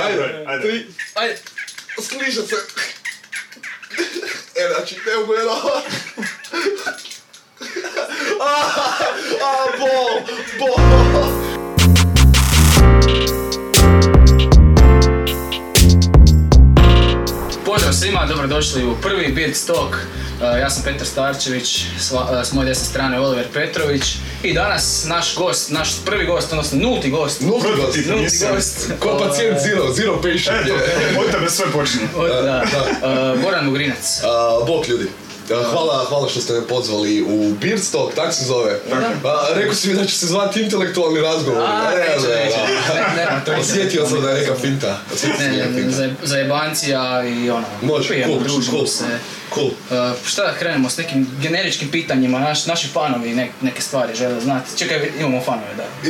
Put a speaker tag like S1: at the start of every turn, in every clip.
S1: Ajde, ajde.
S2: Tri, ajde. Skliša se. E, znači, ne mogu vjerovat. A, a, bol, bol.
S3: Pozdrav svima, dobrodošli u prvi Beard Talk. Ja sam Petar Starčević, sva- s moje desne strane Oliver Petrović i danas naš gost, naš prvi gost, odnosno nulti gost.
S2: Nulti gost.
S3: Nulti gost.
S2: Ko pacijent
S3: uh,
S2: zero, zero patient
S1: Eto, od tebe sve počinje.
S3: od- da,
S2: Da.
S3: Goran Mugrinac.
S2: Bok ljudi. Hvala, hvala što ste me pozvali u Beardstock, tak se zove. Rekao si mi da će se zvati intelektualni razgovor.
S3: A,
S2: E,
S3: neće, neće. Ne.
S2: Osjetio sam da je neka finta.
S3: Ne, ne,
S2: finta.
S3: za, za jebancija i ono,
S2: Može, cool, cool, cool.
S3: Uh, šta da krenemo s nekim generičkim pitanjima, Naš, naši fanovi nek, neke stvari žele znati. Čekaj, imamo fanove, da.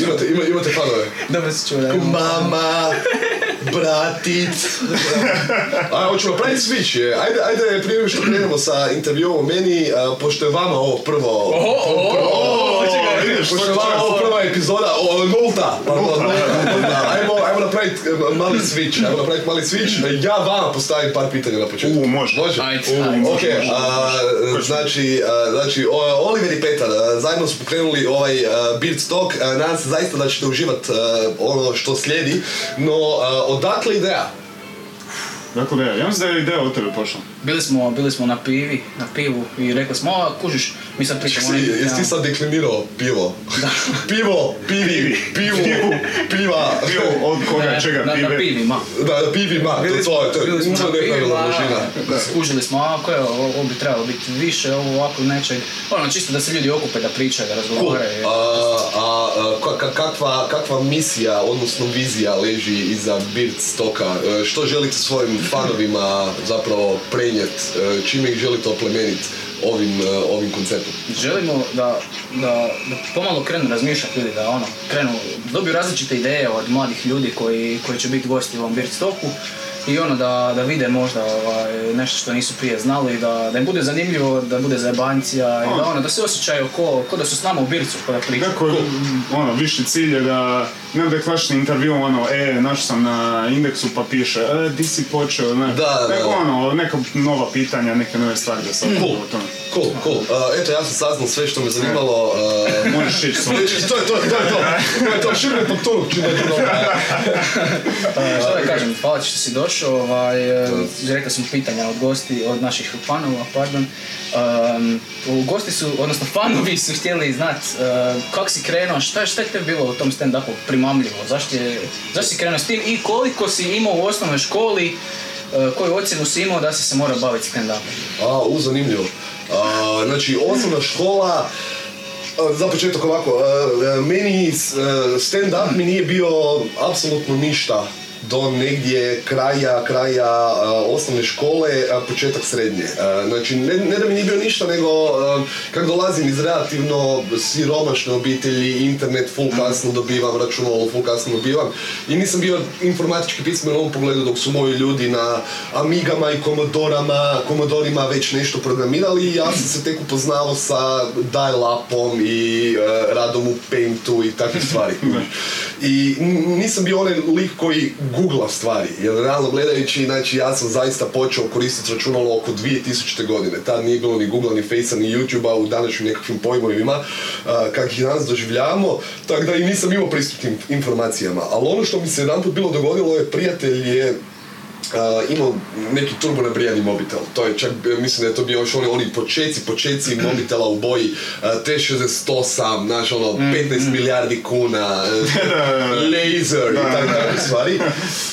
S2: Imate, ima- imate fanove?
S3: Dobro se čuo da imamo.
S2: Mama, bratic. A, hoćemo napraviti switch, je. Ajde, ajde, prije što krenemo sa intervjuom o meni, a, pošto je vama ovo prvo...
S3: Oho, oho, oho, čekaj,
S1: vidiš,
S2: Pošto je vama ovo prva epizoda, o, nulta, pardon, nulta. Ajmo, ajmo napraviti e, mali switch, ajmo napraviti mali switch. Ja vama postavim par pitanja na početku.
S1: U, može.
S2: Može?
S3: Ajde,
S2: Ok, a, znači, a, znači o- Oliver i Petar zajedno su pokrenuli ovaj Beard Stock. Se zaista da ćete uživati ono što slijedi, no odakle ideja?
S1: Dakle, da, ja mislim da je ideja od tebe pošla.
S3: Bili smo, bili smo na pivi, na pivu i rekli smo, a kužiš, mi sad pričamo
S2: Jesi,
S3: nekim
S2: jesi ti
S3: temama."
S2: sad deklinirao pivo? pivo, pivi, pivu, piva.
S1: Bio od koga,
S3: Ne,
S1: čega,
S3: na, na
S1: pive?
S3: pivima.
S2: Da, da, pivi ma, to,
S3: Bili smo,
S2: to, je- to, je-
S3: bili smo
S2: to
S3: na
S2: množina.
S3: skužili smo, a koje, ovo, ovo bi trebalo biti više, ovo ovako nečeg. Ono, čisto da se ljudi okupe, da pričaju, da
S2: Cool.
S3: razgovaraju.
S2: A, a, a, ka- kakva, kakva misija, odnosno vizija leži iza Beard Stocka? E, Što želite svojim fanovima zapravo prenijeti? Čime ih želite oplemeniti ovim, e, ovim konceptom?
S3: Želimo da, da, da pomalo krenu razmišljati ljudi, da ono, krenu, dobiju različite ideje od mladih ljudi koji, koji će biti gosti u ovom Beard Stocku i ono da, da vide možda ovaj, nešto što nisu prije znali, da, da im bude zanimljivo, da bude zajebancija i da ono, da se osjećaju ko, ko da su s nama u Bircu, ko da pričaju.
S1: Dakle, ono, viši cilj je da, ne da je klasični intervju, ono, e, našao sam na indeksu pa piše, e, di si počeo, ne.
S2: Da, da,
S1: Nego,
S2: da.
S1: ono, neka nova pitanja, neke nove stvari da se
S2: Cool.
S1: o tome.
S2: Cool, cool. A, eto, ja sam saznal sve što me zanimalo. e,
S1: Možeš ići svoj.
S2: To je to, to je to. To je to, širne po turu, čim je to
S3: E, Što da kažem, hvala ti što si došao, ovaj, e, rekli smo pitanja od gosti, od naših fanova, pardon. Um, u gosti su, odnosno fanovi su htjeli znat e, kako si krenuo, šta, šta je te bilo u tom stand-upu primamljivo, zašto, je, zašto si krenuo s tim i koliko si imao u osnovnoj školi, e, koju ocjenu si imao da si se morao baviti stand-upom?
S2: A, u, zanimljivo. Znači, osnovna škola, za početak ovako, meni stand-up mi nije bio apsolutno ništa do negdje kraja, kraja a, osnovne škole, početak srednje. A, znači, ne, ne da mi nije bio ništa, nego a, kako dolazim iz relativno siromašne obitelji, internet full kasno dobivam, računalo full kasno dobivam i nisam bio informatički pismen u ovom pogledu dok su moji ljudi na Amigama i Commodorama, Commodorima već nešto programirali i ja sam se tek upoznao sa dial-upom i radom u Paintu i takvih stvari. I nisam bio onaj lik koji googla stvari, jer realno gledajući, znači ja sam zaista počeo koristiti računalo oko 2000. godine. Tad nije bilo ni Google, ni Facea, ni YouTubea u današnjim nekakvim pojmovima uh, kak ih danas doživljavamo, tako da i nisam imao pristup informacijama. Ali ono što mi se jedanput bilo dogodilo je prijatelj je Uh, imao neki turbo nabrijani mobitel. To je čak, e, mislim da je to bio još oni, oni počeci, počeci mobitela u boji uh, T68, znaš ono, 15 milijardi kuna, uh, laser i tako takve stvari.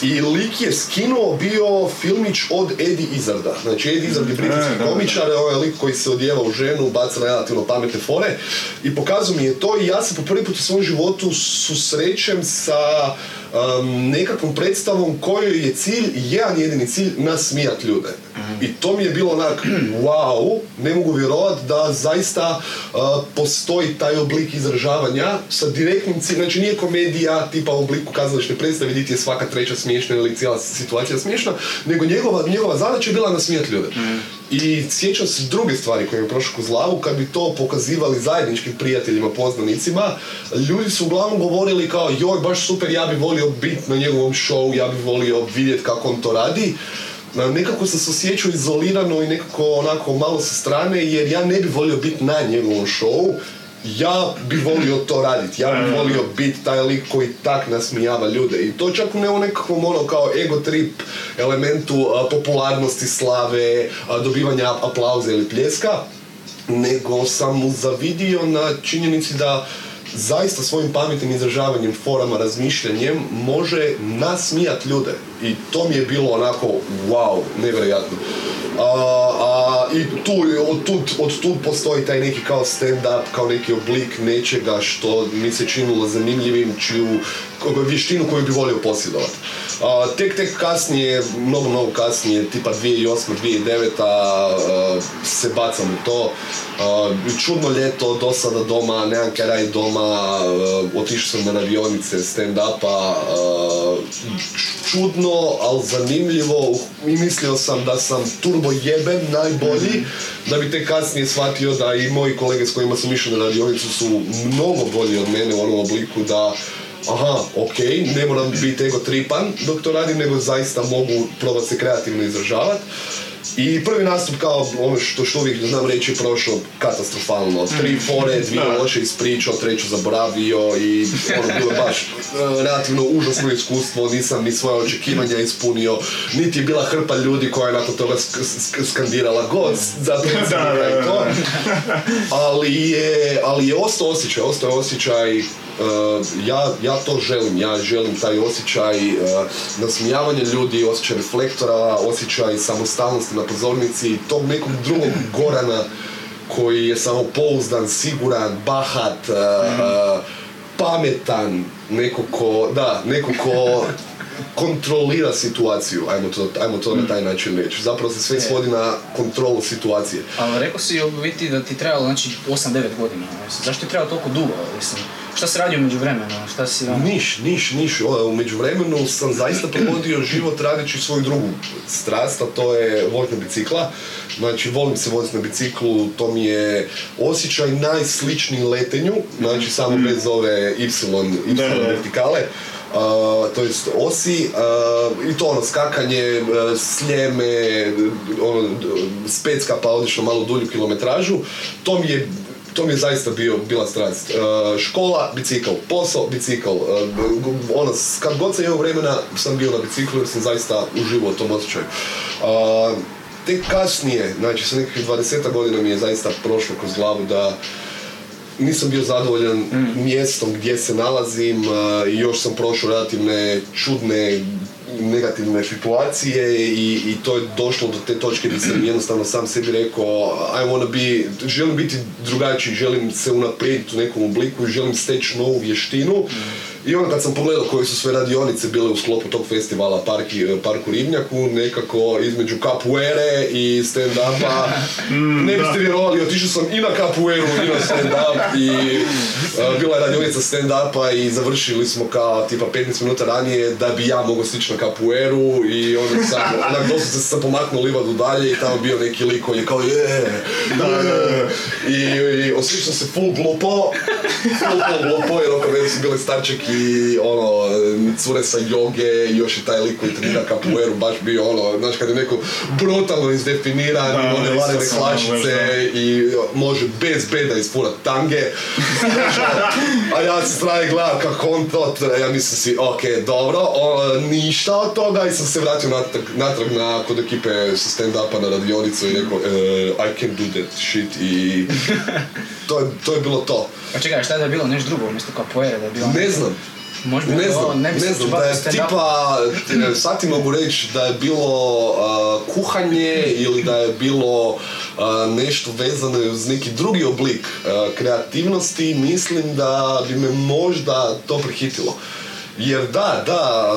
S2: I lik je skinuo bio filmić od Eddie Izzarda. Znači Eddie Izzard je britanski
S1: E, da, da.
S2: komičar, ovaj lik koji se odjeva u ženu, baca relativno pametne fore i pokazao mi je to i ja se po prvi put u svom životu susrećem sa um, nekakvom predstavom kojoj je cilj, jedan jedini cilj, nasmijat ljude. I to mi je bilo onak, wow, ne mogu vjerovat da zaista uh, postoji taj oblik izražavanja sa direktnim ciljem, znači nije komedija tipa u obliku kazališne predstave gdje je svaka treća smiješna ili cijela situacija smiješna, nego njegova, njegova zadaća je bila nasmijat ljude. I sjećam se druge stvari koje mi je prošlo kroz glavu, kad bi to pokazivali zajedničkim prijateljima, poznanicima, ljudi su uglavnom govorili kao joj, baš super, ja bi volio biti na njegovom show, ja bi volio vidjeti kako on to radi. Na- Nekako sam se osjećao izolirano i nekako onako malo sa strane, jer ja ne bi volio biti na njegovom showu, ja bi volio to raditi, ja bi volio biti taj lik koji tak nasmijava ljude. I to čak ne u nekakvom ono kao ego trip elementu a, popularnosti, slave, a, dobivanja aplauza ili pljeska, nego sam mu zavidio na činjenici da zaista svojim pametnim izražavanjem, forama, razmišljanjem može nasmijat ljude. I to mi je bilo onako wow, nevjerojatno. A, a, I tu, od tud, od tud postoji taj neki kao stand-up, kao neki oblik nečega što mi se činilo zanimljivim, čiju vještinu koju bi volio posjedovati. Tek, tek kasnije, mnogo, mnogo kasnije, tipa 2008. 2009. a, se bacam u to. A, čudno ljeto, dosada doma, nemam kaj radit doma, otišao sam na radionice stand-upa, a, čudno, ali zanimljivo i mislio sam da sam turbo jeben najbolji, da bi te kasnije shvatio da i moji kolege s kojima sam išao na radionicu su mnogo bolji od mene u onom obliku da aha, ok, ne moram biti ego tripan dok to radim, nego zaista mogu probati se kreativno izražavati. I prvi nastup kao ono što, što uvijek znam reći je prošao katastrofalno. Tri fore, dvije loše ispričao, treću zaboravio i ono bilo je baš e, relativno užasno iskustvo, nisam ni svoje očekivanja ispunio, niti je bila hrpa ljudi koja je nakon toga sk- sk- skandirala god,
S1: da,
S2: je to. ali je, ali je ostao osjećaj, ostao je osjećaj Uh, ja, ja to želim, ja želim taj osjećaj uh, nasmijavanja ljudi, osjećaj reflektora, osjećaj samostalnosti na pozornici, tog nekog drugog Gorana koji je samopouzdan, siguran, bahat, uh, pametan, neko ko, da, neko ko kontrolira situaciju, ajmo to, ajmo to na taj način reći. Zapravo se sve svodi na kontrolu situacije.
S3: Ali rekao si u biti da ti trebalo znači 8-9 godina. Mislim, zašto ti treba toliko dugo? Mislim, šta si radio među vremenu? Šta si ono...
S2: Niš, niš, niš. O, U međuvremenu sam zaista provodio život radeći svoju drugu strast, a to je vožnja bicikla. Znači, volim se voziti na biciklu, to mi je osjećaj najsličniji letenju, znači samo bez ove y, y
S1: da.
S2: vertikale. To jest osi i to ono skakanje, uh, sljeme, ono, specka pa malo dulju kilometražu, to mi je to mi je zaista bio, bila strast. Uh, škola, bicikl, posao, bicikl. G- ono, kad god sam imao vremena sam bio na biciklu jer sam zaista uživao u tom osjećaju. Uh, tek kasnije, znači sa nekakvih 20 godina mi je zaista prošlo kroz glavu da nisam bio zadovoljan mjestom gdje se nalazim i još sam prošao relativne čudne negativne situacije i, i to je došlo do te točke gdje sam jednostavno sam sebi rekao I wanna be, želim biti drugačiji, želim se unaprijediti u nekom obliku i želim steći novu vještinu i onda kad sam pogledao koje su sve radionice bile u sklopu tog festivala Parki, Parku Ribnjaku, nekako između capoeire i stand-upa, ne biste vjerovali, otišao sam i na capoeiru i na stand-up i uh, bila je radionica stand-upa i završili smo kao tipa 15 minuta ranije da bi ja mogao stići na capoeiru i onda sam, onak doslovce sam pomaknuo livadu dalje i tamo bio neki lik koji je kao je, I, i osjećao se full glupo, full, full glupo jer oko mene su bili starček i ono, cure sa joge i još i taj lik koji trenira capoeiru baš bio ono, znaš kad je neko brutalno izdefiniran,
S1: Da,
S2: i one varene hlačice
S1: baš,
S2: i može bez beda isfurat tange. A ja se strane gledam kako on to, ja mislim si, ok, dobro, o, ništa od toga i sam se vratio natrag, natrag na, kod ekipe sa stand-upa na radionicu i rekao, e, I can do that shit i to je, to je bilo to.
S3: Pa čekaj, šta je da je bilo nešto drugo umjesto capoeire, da je bilo...
S2: Ne znam,
S3: Možda
S2: ne znam,
S3: ne
S2: ne znam, da je tipa, e, sad ti mogu reći da je bilo uh, kuhanje ili da je bilo uh, nešto vezano uz neki drugi oblik uh, kreativnosti, mislim da bi me možda to prihitilo. Jer da, da,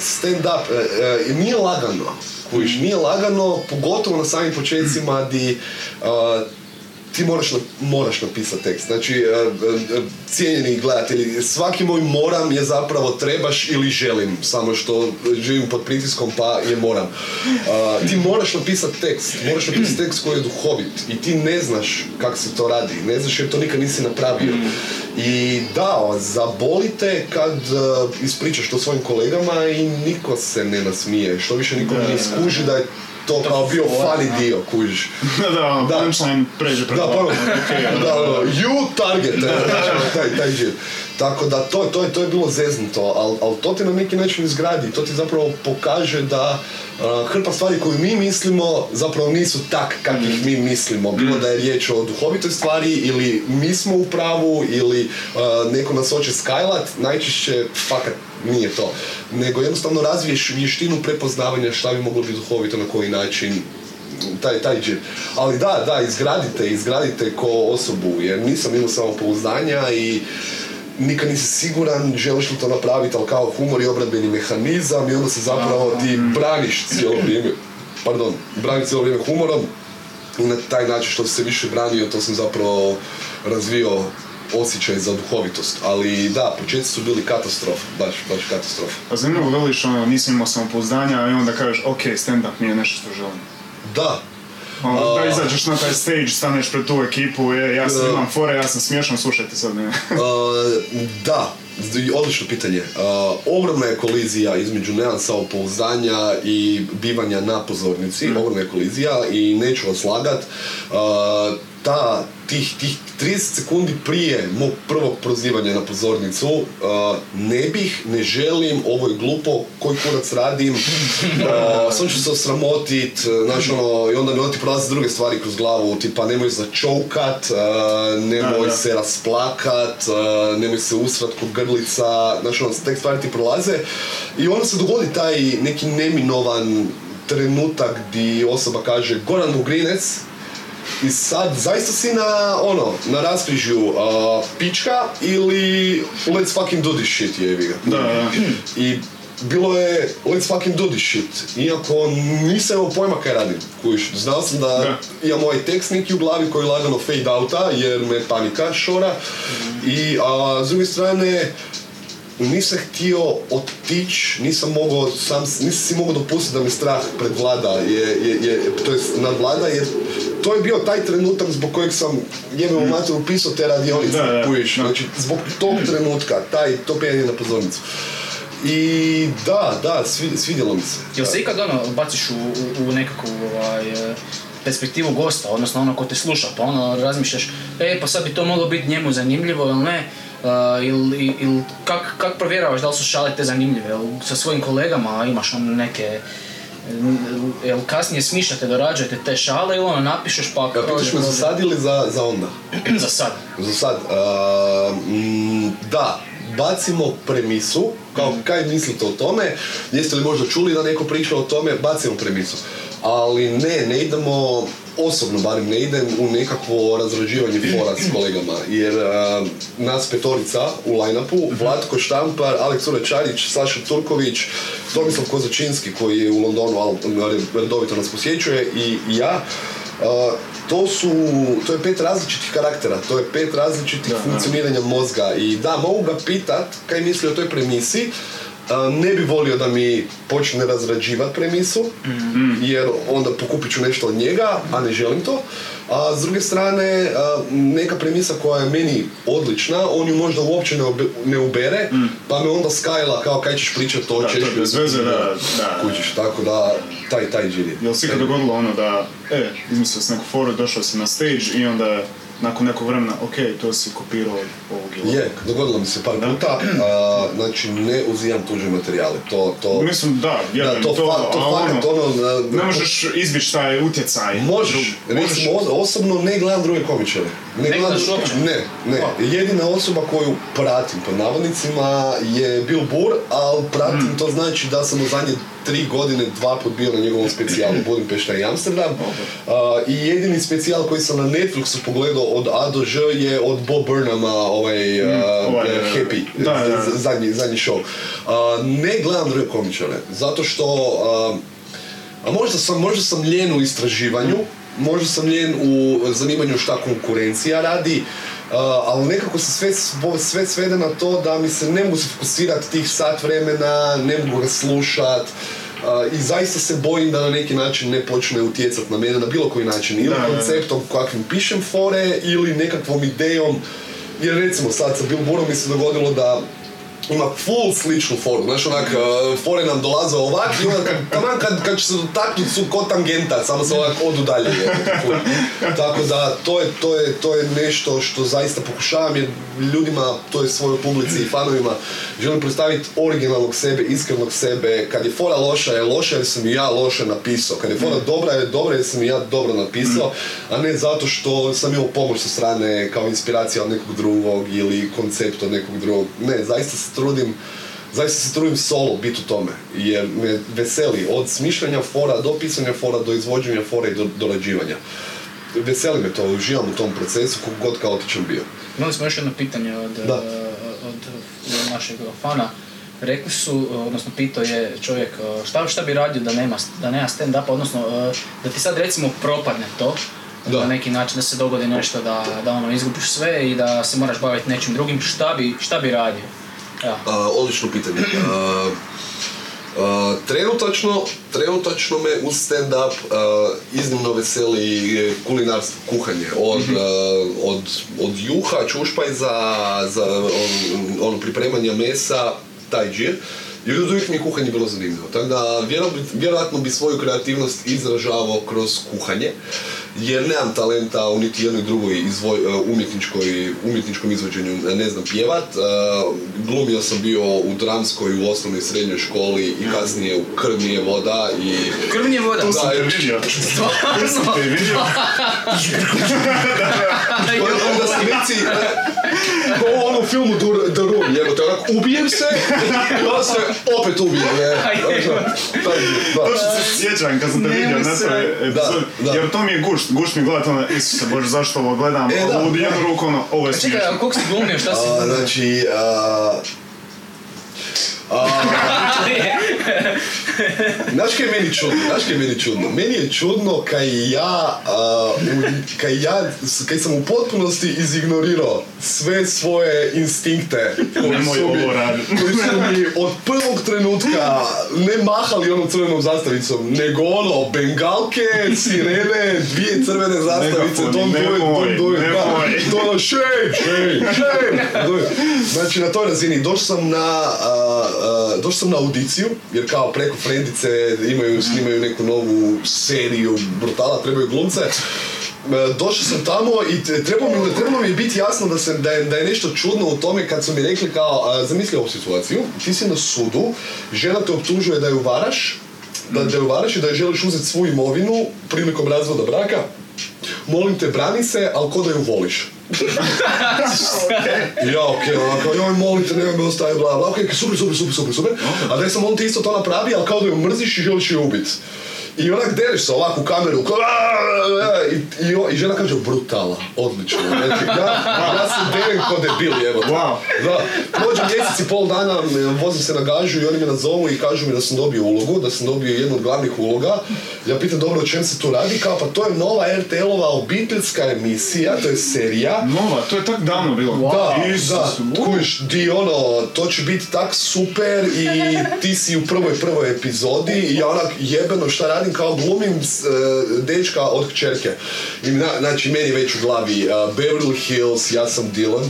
S2: stand-up uh, uh, nije lagano, kužiš, nije lagano, pogotovo na samim početcima di uh, ti moraš, na- moraš napisati tekst. Znači, e, e, cijenjeni gledatelji, svaki moj moram je zapravo trebaš ili želim, samo što živim pod pritiskom pa je moram. Ti moraš napisati tekst, moraš napisati tekst koji je duhovit i ti ne znaš kako se to radi, ne znaš jer to nikad nisi napravio. I da, zabolite kad e, ispričaš to svojim kolegama i niko se ne nasmije, što više niko ne skuži da je to kao bio funny dio, kužiš.
S1: Da, da, ono,
S2: Da.
S1: punchline pređe
S2: Da,
S1: preko.
S2: pa ono, da, ono, you target, e, taj, taj žir. Tako da to, to, je- to je bilo zeznuto, ali al to ti na neki način izgradi, to ti zapravo pokaže da uh, hrpa stvari koju mi mislimo zapravo nisu tak kak ih mi mislimo. Bilo da je riječ o duhovitoj stvari ili mi smo u pravu ili uh, neko nas hoće skajlat, najčešće fakat nije to. Nego jednostavno razviješ vještinu prepoznavanja šta bi moglo biti duhovito, na koji način taj, taj džir. Ali da, da, izgradite, izgradite ko osobu, jer nisam imao samopouzdanja i nikad nisi siguran želiš li to napraviti, ali kao humor i obradbeni mehanizam i onda se zapravo ti braniš cijelo vrijeme, pardon, braniš cijelo vrijeme humorom i na taj način što se više branio, to sam zapravo razvio osjećaj za duhovitost. Ali da, početci su bili katastrof, baš, baš katastrof.
S1: Pa zanimljivo veliš, ono, nisam imao samopouzdanja i onda kažeš, ok, stand-up mi je nešto što želim.
S2: Da,
S1: Ono, da
S2: A-
S1: izađeš na taj stage, staneš pred tu ekipu, je, ja sam
S2: Da.
S1: imam fore, ja sam smiješan, slušajte sad me.
S2: Uh, da, odlično pitanje. Uh, ogromna je kolizija između nemam samopouzdanja i bivanja na pozornici, ogromna je kolizija i neću vas lagat. Ta, tih, tih 30 sekundi prije mog prvog prozivanja na pozornicu uh, ne bih, ne želim, ovo je glupo, koji kurac radim, uh, sam ću se osramotit, znaš ono, i onda mi ti prolaze druge stvari kroz glavu, tipa nemoj začoukat, uh, nemoj se rasplakat, uh, nemoj se usrat kod grlica, znaš ono, tek stvari ti prolaze. I onda se dogodi taj neki neminovan trenutak di osoba kaže Goran Vugrinec i sad zaista si na ono, na raskrižju uh, pička ili let's fucking do this shit ga.
S1: Da, da.
S2: I bilo je let's fucking do this shit. Iako nisam imao pojma kaj radim. Kužiš, znao sam da,
S1: Da.
S2: imam ovaj tekst neki u glavi koji lagano fade outa jer me panika šora. I a, s druge strane, nisam htio otići, nisam mogao, sam, nisam si mogao dopustiti da me strah predvlada, je, je, je, to jest nadvlada, jer to je bio taj trenutak zbog kojeg sam jebem u materu pisao te radionice,
S1: Da, da.
S2: znači zbog tog trenutka, taj, to penjanje na pozornicu. I da, da, svi- svidjelo mi se.
S3: Jel se ikad ono baciš u, u, u nekakvu ovaj, perspektivu gosta, odnosno ono ko te sluša, pa ono razmišljaš, e pa sad bi to moglo biti njemu zanimljivo ili ne, Uh, ili il, kak, kak provjeravaš da li su šale te zanimljive, jel sa svojim kolegama imaš ono neke, jel kasnije smišljate, dorađujete te šale ili ono napišeš pa...
S2: Ja, pitaš me za sad ili za, za onda?
S3: za sad.
S2: Za sad, a, mm, da, bacimo premisu, kao kaj mislite o tome, jeste li možda čuli da neko priča o tome, bacimo premisu. Ali ne, ne idemo, osobno barem ne idem u nekakvo razrađivanje fora s kolegama, jer a, nas petorica u line-upu, Vlatko Štampar, Aleks Urečarić, Saša Turković, Tomislav Kozačinski koji je u Londonu, ali redovito nas posjećuje i ja, a, to su, to je pet različitih karaktera, to je pet različitih
S1: Da, da.
S2: funkcioniranja mozga i da, mogu ga pitat kaj misli o toj premisi, ne bi volio da mi počne razrađivat premisu, jer onda pokupit ću nešto od njega, a ne želim to. A s druge strane, neka premisa koja je meni odlična, on ju možda uopće ne, obe- ne ubere, pa me onda skajla kao kaj ćeš pričat, to
S1: Da,
S2: ćeš.
S1: je bez veze, da, da.
S2: Kužiš, tako da, taj, taj džiri.
S1: Jel se ikad dogodilo ono da, e, izmislio si neku foru, došao si na stage i onda nakon nekog vremena, ok, to si kopirao od ovog ili
S2: Je, dogodilo mi se par puta, a, znači ne uzimam tuđe materijale, to, to,
S1: Mislim, da,
S2: da,
S1: vjerujem
S2: to,
S1: to,
S2: fa- to
S1: a
S2: fakat
S1: ono,
S2: ono, a,
S1: ne možeš izbjeći taj utjecaj.
S2: Možeš, recimo os- osobno ne gledam druge komičare. Ne,
S3: Ne uopće?
S2: Ne, ne. Jedina osoba koju pratim pod navodnicima je Bill Burr, ali pratim
S1: Mm.
S2: to znači da sam u zadnje tri godine dva put bio na njegovom specijalu Budimpešta i Amsterdam. A, I jedini specijal koji sam na Netflixu pogledao od A do Ž je od Bob Burnhama, ovaj, Happy,
S1: da, da.
S2: z- zadnji, zadnji show. Ne gledam druge komičare, zato što a, možda sam, možda sam ljen u istraživanju, možda sam njen u zanimanju šta konkurencija radi, Uh, ali nekako se sve, sve svede na to da mi se ne mogu se fokusirati tih sat vremena, ne mogu ga slušat uh, i zaista se bojim da na neki način ne počne utjecati na mene na bilo koji način. Ili
S1: Da, da, da.
S2: konceptom kakvim pišem fore ili nekakvom idejom jer recimo sad sa Billboardom mi se dogodilo da ima full sličnu foru, znaš onak, uh, fore nam dolaze ovak i onda kad, taman kad, kad će se dotaknut su ko tangenta, samo se ovak odu dalje. Tako da to je, to, je, to je nešto što zaista pokušavam jer ljudima, to je svojoj publici i fanovima, želim predstaviti originalnog sebe, iskrenog sebe. Kad je fora loša je loša jer sam i ja loše napisao. Kad je fora dobra je dobra jer sam i ja dobro napisao, a ne zato što sam imao pomoć sa strane kao inspiracija od nekog drugog ili koncept od nekog drugog. Ne, zaista se trudim Zaista se trudim solo biti u tome, jer me veseli od smišljanja fora do pisanja fora, do izvođenja fora i do dorađivanja. Veseli me to, uživam u tom procesu, koliko god kaotičan bio.
S3: Imali smo još jedno pitanje od,
S2: Da.
S3: eh, od, od našeg fana. Rekli su, eh, odnosno pitao je čovjek eh, šta, šta bi radio da nema, da nema stand-upa, odnosno eh, da ti sad recimo propadne to,
S2: Da.
S3: na neki način da se dogodi nešto da, da ono izgubiš sve i da se moraš baviti nečim drugim, šta bi, šta bi radio?
S2: A, odlično pitanje. A, a, trenutačno, trenutačno me uz stand-up iznimno veseli kulinarstvo, kuhanje. Od, a, od, od juha, čušpajza, za on- ono pripremanje mesa, taj džir. I uvijek mi je kuhanje bilo zanimljivo. Tako da vjerojatno, vjerojatno bi svoju kreativnost izražavao kroz kuhanje. Jer nemam talenta u niti jednoj drugoj izvoj, e, umjetničkoj, umjetničkom izvođenju. Ne znam pjevat. e, Glumio sam bio u dramskoj, u osnovnoj i srednjoj školi i kasnije u Krv nije voda i...
S3: Krvnje voda!
S1: Tu sam
S2: Da,
S1: te vidio. Tu sam
S3: Stvarno?
S1: te vidio.
S2: Onda- reci, ko u onom filmu The- Room, jebote, onak, ubijem se i onda se opet ubijem, je. Da.
S1: Točno se sjećam kad sam te vidio na toj epizodi.
S2: Da, da.
S1: Jer to mi je gušt. Gušt mi gledat ono, Isuse Bože, zašto ovo gledam?
S2: E, da,
S1: Ovo u
S2: da.
S1: jednu ruku ono, ovo je
S3: A čekaj,
S1: smiješno.
S3: a koliko si glumio, šta si
S2: A, znači, a, Znaš kaj je meni čudno? Znaš kaj je meni čudno? Meni je čudno kaj ja, a, u, kaj ja, kaj sam u potpunosti izignorirao sve svoje instinkte koji su, mi, koji su mi od prvog trenutka ne mahali onom crvenom zastavicom, nego ono, bengalke, sirene, dvije crvene zastavice,
S1: Megafoni,
S2: don't do it,
S1: nemoj,
S2: don't do it, da, to ono, shame, shame, shame. Znači, na toj razini došao sam na, a, a, došao sam na audiciju, jer kao preko Frendice imaju, snimaju neku novu seriju Brutala, trebaju glumce. E, Došao sam tamo i trebalo mi, trebalo mi je biti jasno da, se, da, je, da je nešto čudno u tome kad su mi rekli kao, a, zamisli ovu situaciju, ti si na sudu, žena te optužuje da ju varaš, da, da ju varaš i da je želiš uzeti svu imovinu prilikom razvoda braka, molim te brani se, ali ko da ju voliš. Ja, okej, onako, joj, molim te, nemoj me ostaje, bla, bla, okej, super, super, super, super, super. A daj sam, molim te isto to napravi, ali kao da ju mrziš i želiš ju ubit. I onak dereš se ovako u kameru, i, i, i žena kaže, brutala, odlično. Znači, ja, ja se derem ko debil, evo.
S1: Wow.
S2: Da, prođe mjesec i pol dana, vozim se na gažu i oni me nazovu i kažu mi da sam dobio ulogu, da sam dobio jednu od glavnih uloga. Ja pitam, dobro, o čem se tu radi? Kao, pa to je nova RTL-ova obiteljska emisija, to je serija.
S1: Nova, to je tak davno bilo.
S2: Da,
S1: Isus,
S2: da,
S1: u.
S2: kužiš, di ono, to će biti tak super i ti si u prvoj prvoj epizodi i ja onak jebeno šta radim kao glumim e, dečka od kćerke. I na, znači meni već u glavi uh, Beverly Hills, ja sam Dylan.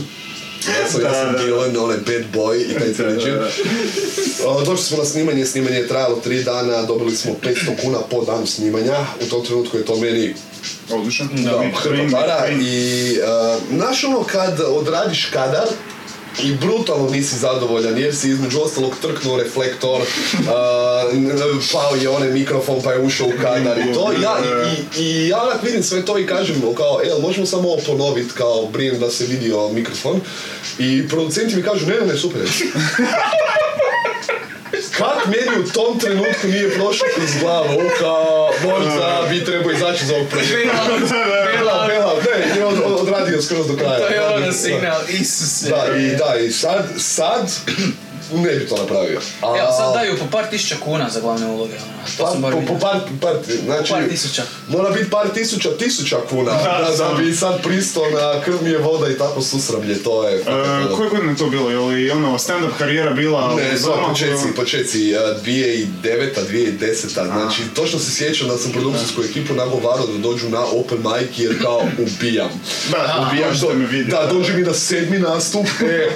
S2: Ja sam, ja
S1: Da,
S2: sam
S1: da.
S2: Dylan, onaj bad boy i taj cijeli Došli smo na snimanje, snimanje je trajalo tri dana, dobili smo 500 kuna po danu snimanja. U tom trenutku je to meni
S1: Odlično.
S2: da, hrpa para i uh, znaš ono kad odradiš kadar i brutalno nisi zadovoljan jer si između ostalog trknuo reflektor, uh, pao je onaj mikrofon pa je ušao u kadar i to. Ja, i, i, ja onak vidim sve to i kažem kao, e, možemo samo ovo ponoviti kao brinem da se vidio mikrofon i producenti mi kažu, ne, ne, ne, super Kak meni u tom trenutku nije prošlo kroz glavu, kao, možda bi trebao izaći iz ovog projekta. Bela, Bela, ne, je od, od- odradio skroz do kraja.
S3: To je ono signal, Isuse.
S2: Da, i, da, i sad, sad, ne bi to napravio. A,
S3: Evo, sad daju po par tisuća kuna za glavne uloge. ono, To
S2: Pa,
S3: sam bar
S2: po, po par, par, znači,
S3: par tisuća.
S2: Mora biti par tisuća tisuća kuna da, da bi sad pristo na krv mi je voda i tako susramlje, to je...
S1: E, koje godine je to bilo? Je li ono stand-up karijera bila
S2: Ne, to
S1: zamahu?
S2: početci, početci, a, 2009 2010 Znači, točno se sjećam da sam produkcijsku ekipu nagovarao da dođu na open mic jer kao ubijam.
S1: Da,
S2: ubijam. Da, dođi mi na sedmi nastup. E.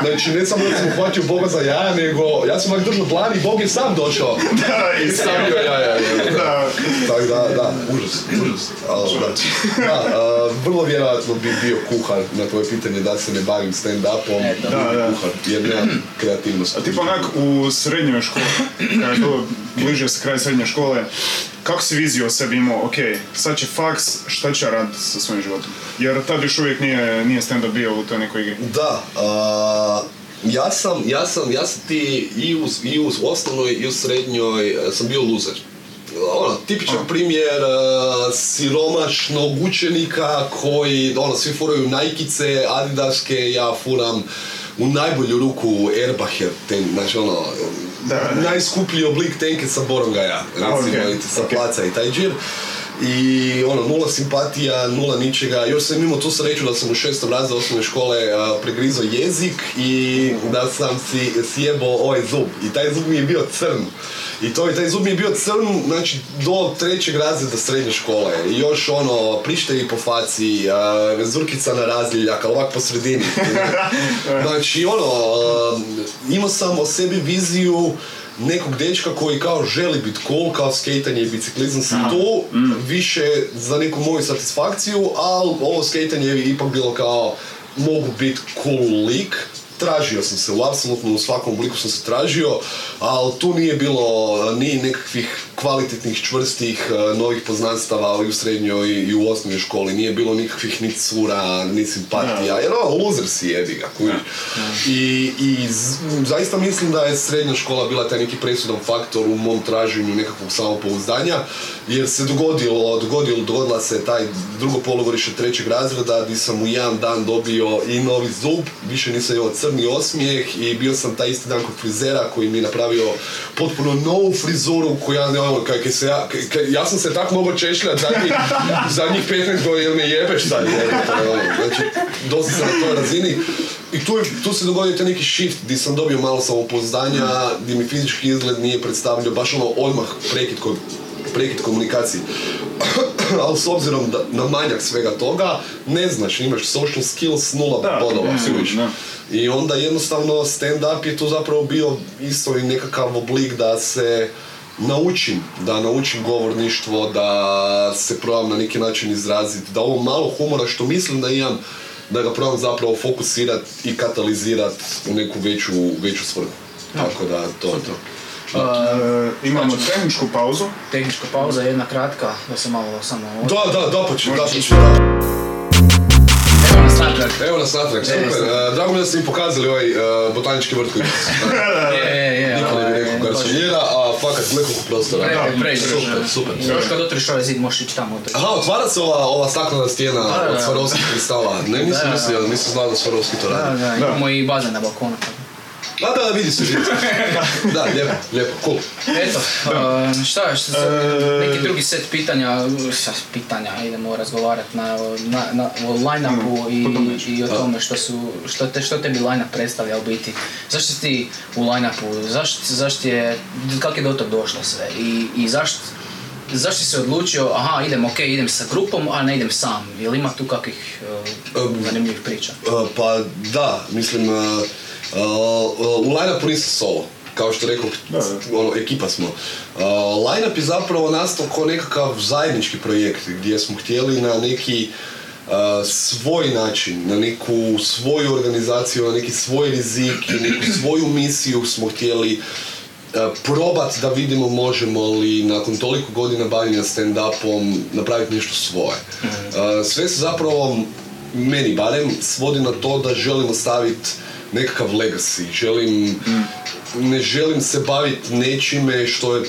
S2: Znači, ne samo da sam uhvatio Boga za jaja, nego ja sam ovak držao dlan i Bog je sam došao.
S1: Da, i
S2: stavio jaja. je.
S1: Da.
S2: Tako da, da, užas, užas. Ali, da, da, a, vrlo vjerojatno bi bio kuhar na tvoje pitanje da se ne bavim stand-upom,
S1: Da, da.
S2: kuhar, jer nemam kreativnost.
S1: A tipa onak u srednjoj školi, kada je to bliže se kraj srednje škole, kako si viziju o sebi imao, ok, sad će faks, šta će ja raditi sa svojim životom? Jer tad još uvijek nije, nije stand-up bio u toj nekoj igri.
S2: Da, a, ja sam, ja sam, ja sam ti i u, i u osnovnoj i u srednjoj e, sam bio luzer. Ono, tipičan primjer e, siromašnog učenika koji, ono, svi furaju najkice, adidaske, ja furam u najbolju ruku Erbacher, ten, znači ono,
S1: Da, da.
S2: najskuplji oblik tenke sa Borongaja, recimo, i sa placa i taj džir. I ono, nula simpatija, nula ničega. Još sam imao tu sreću da sam u šestom razredu osnovne škole a, pregrizao jezik i da sam si sjebao ovaj zub. I taj zub mi je bio crn. I to, i taj zub mi je bio crn, znači, do trećeg razreda srednje škole. I još ono, prištevi po faci, a, zurkica na razljeljak, ali ovak po sredini. znači, ono, a, imao sam o sebi viziju nekog dečka koji kao želi biti cool, kao skejtanje i biciklizam sam tu, više za neku moju satisfakciju, ali ovo skejtanje je ipak bilo kao mogu biti cool lik, tražio sam se, u apsolutno u svakom obliku sam se tražio, ali tu nije bilo ni nekakvih kvalitetnih, čvrstih, eh, novih poznanstava i u srednjoj i u osnovnoj školi, nije bilo nikakvih ni cura, ni simpatija, jer ono, loser si jebi ga. I, i z- zaista mislim da je srednja škola bila taj neki presudan faktor u mom traženju nekakvog samopouzdanja, jer se dogodilo, dogodilo, dogodila se taj drugo polugodište trećeg razreda gdje sam u jedan dan dobio i novi zub, više nisam imao crni osmijeh i bio sam taj isti dan kod frizera koji mi je napravio potpuno novu frizuru koja ne ono, kaj, se ja, kaj, ja sam se tako mogao češljati zadnjih, zadnjih 15 godina jer me jebeš sad, jebote, ono, znači dosta sam na toj razini i tu, je- tu se dogodio taj neki shift gdje sam dobio malo samopouzdanja, gdje mi fizički izgled nije predstavljao baš ono odmah prekid, ko, prekid komunikacije. Ali s obzirom da, na manjak svega toga, ne znaš, imaš social skills nula
S1: Da,
S2: bodova,
S1: mm,
S2: kužiš.
S1: da.
S2: I onda jednostavno stand-up je tu zapravo bio isto i nekakav oblik da se naučim, da naučim govorništvo, da se probam na neki način izraziti, da ovo malo humora što mislim da imam, da ga probam zapravo fokusirat i katalizirat u neku veću, veću svrhu. Tako da, to je to.
S1: E, imamo tehničku pauzu.
S3: Tehnička pauza, jedna kratka, da se malo samo...
S2: Da, da, da da počne, da.
S3: Evo nas natrag.
S2: Evo nas natrag, super. E, Drago mi je da ste mi pokazali ovaj e, botanički vrt koji
S3: Je, je, je.
S2: Niko ne bi
S3: ovaj,
S2: rekao garsonjera, a fakat nekoliko prostora. Super,
S3: da.
S2: super.
S3: Još kad otvoriš ovaj zid, možeš ići tamo.
S2: Aha, otvara se ova, ova staklena stijena
S3: Da, da.
S2: od Swarovskih kristala. Ne, nisam
S3: Da, da.
S2: mislio, nisam znao da Swarovski to
S3: Da,
S2: radi.
S3: da, imamo i bazen na balkonu.
S2: Da, da, vidi se, vidi se. Da, lijepo, lijepo, cool.
S3: Eto, uh, šta, šta se,
S1: E,
S3: neki drugi set pitanja, šta, pitanja, idemo razgovarati na, na, na, o line-upu i, i o tome što su, što, te, što tebi line-up predstavlja u biti. Zašto si ti u line-upu, zašto, zašto je, kako je do tog došlo sve i, i zašto, zašto si se odlučio, aha, idem, ok, idem sa grupom, a ne idem sam, jel ima tu kakvih uh, zanimljivih priča?
S2: Uh, pa da, mislim, uh, u line-upu nisam solo. Kao što rekao, ono, ekipa smo. Uh, line-up je zapravo nastao kao nekakav zajednički projekt gdje smo htjeli na neki uh, svoj način, na neku svoju organizaciju, na neki svoj rizik i neku svoju misiju smo htjeli uh, probat da vidimo možemo li nakon toliko godina bavljenja stand-upom napraviti nešto svoje. Uh, sve se zapravo, meni barem, svodi na to da želim ostaviti nekakav legacy. Želim, ne želim se baviti nečime što je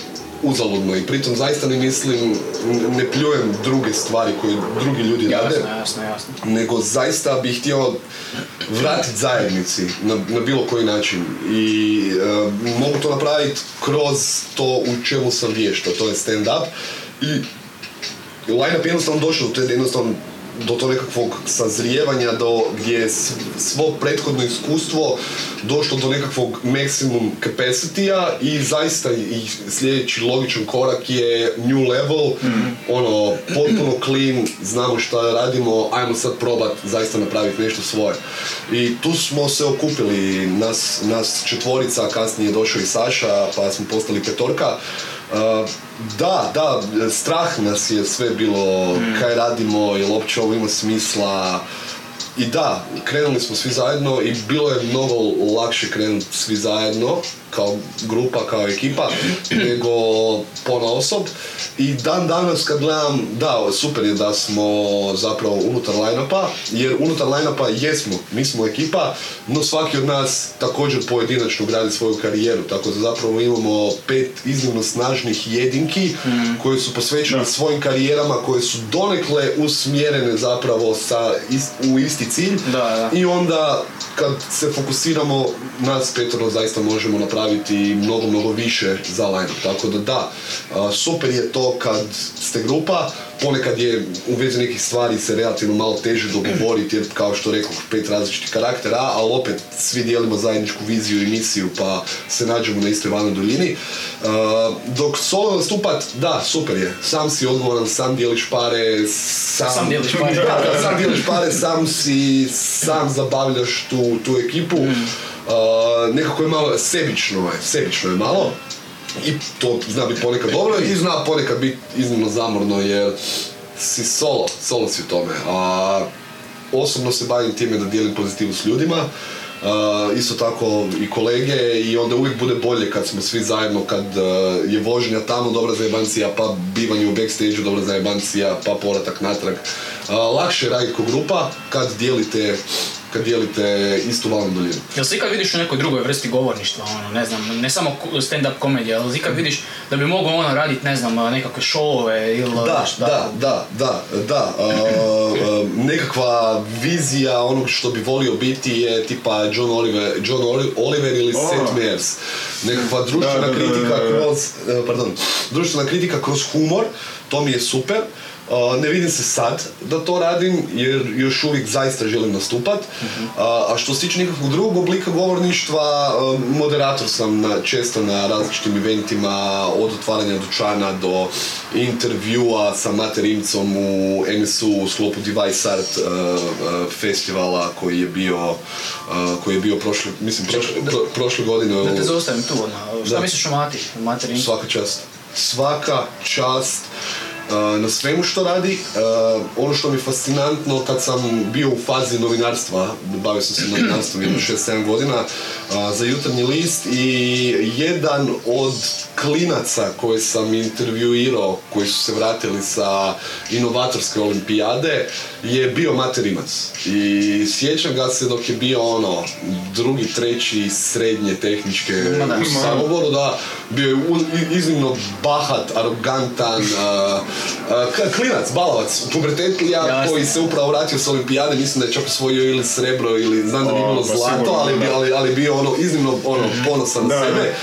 S2: uzaludno i pritom zaista ne mislim, ne pljujem druge stvari koje drugi ljudi rade,
S3: Jasno, jasno, jasno.
S2: nego zaista bih htio vratiti zajednici na, na bilo koji način i e, mogu to napraviti kroz to u čemu sam vješta, to je stand-up i line-up je jednostavno došao do te jednostavno do to nekakvog sazrijevanja do gdje je svo prethodno iskustvo došlo do nekakvog maximum capacity i zaista i sljedeći logičan korak je new level, ono, potpuno clean, znamo šta radimo, ajmo sad probat zaista napraviti nešto svoje. I tu smo se okupili, nas, nas četvorica, kasnije je došao i Saša, pa smo postali petorka. Uh, da, da, strah nas je sve bilo, kaj radimo, jel uopće ovo ima smisla. I da, krenuli smo svi zajedno i bilo je mnogo lakše krenuti svi zajedno, kao grupa, kao ekipa, nego pona osob. I dan danas kad gledam, da, super je da smo zapravo unutar line-upa, jer unutar line-upa jesmo, mi smo ekipa, no svaki od nas također pojedinačno gradi svoju karijeru, tako da zapravo imamo pet iznimno snažnih jedinki koje su posvećene svojim karijerama, koje su donekle usmjerene zapravo sa is- u isti cilj
S3: Da, da.
S2: i onda kad se fokusiramo nas petoro zaista možemo napraviti mnogo, mnogo više za line Tako da da, super je to kad ste grupa, ponekad je u vezi nekih stvari se relativno malo teže dogovoriti jer kao što rekao pet različitih karaktera, ali opet svi dijelimo zajedničku viziju i misiju pa se nađemo na istoj valnoj duljini. Dok solo nastupat, da, super je. Sam si odgovoran, sam dijeliš pare, sam...
S3: Sam dijeliš pare.
S2: Da, da, sam dijeliš pare, sam si, sam zabavljaš tu, tu ekipu. Uh, nekako je malo sebično je, sebično je malo. I to zna biti ponekad dobro i zna ponekad biti iznimno zamorno jer si solo, solo si u tome. A osobno se bavim time da dijelim pozitivu s ljudima. Uh, isto tako i kolege i onda uvijek bude bolje kad smo svi zajedno, kad uh, je vožnja tamo dobra zajebancija, pa bivanje u backstage dobra zajebancija, pa povratak natrag. Uh, lakše raditi ko grupa kad dijelite, kad dijelite istu valnu duljinu.
S3: Jel se ikad vidiš u nekoj drugoj vrsti govorništva, ono, ne znam, ne samo stand-up komedija, jel se ikad vidiš da bi mogao ono raditi, ne znam, nekakve šovove ili
S2: Da,
S3: šta?
S2: da, da, da, da. Uh, uh, nekakva vizija onog što bi volio biti je tipa John Oliver, John Oli- Oliver ili
S1: O.
S2: Seth Meyers. Nekakva društvena
S1: Da, da, da,
S2: kritika kroz, uh, pardon, društvena kritika kroz humor, to mi je super. Uh, ne vidim se sad da to radim jer još uvijek zaista želim nastupat. Uh, a što se tiče nekakvog drugog oblika govorništva, uh, moderator sam na, često na različitim eventima od otvaranja dućana do intervjua sa Mate Rimcom u MSU u sklopu Device Art uh, uh, festivala koji je bio uh, koji je bio prošle, mislim, prošle, pro- prošle godine
S3: Da te zaustavim tu, ono, šta
S2: Da.
S3: misliš o Mati?
S2: Svaka čast. Svaka čast na svemu što radi. Uh, ono što mi je fascinantno kad sam bio u fazi novinarstva, bavio sam se novinarstvom jedno 6-7 godina uh, za jutarnji list i jedan od klinaca koje sam intervjuirao, koji su se vratili sa inovatorske olimpijade, je bio Mate Rimac. I sjećam ga se dok je bio ono drugi, treći srednje tehničke u Samoboru, da, bio je iznimno bahat, arogantan, klinac, balavac, pubertetlija
S3: Jasno.
S2: koji se upravo vratio s olimpijade, mislim da je čak osvojio ili srebro ili znam da nije bilo
S1: pa
S2: zlato, ali, ali, ali bio ono iznimno ono, ponosan na
S1: Da,
S2: sebe.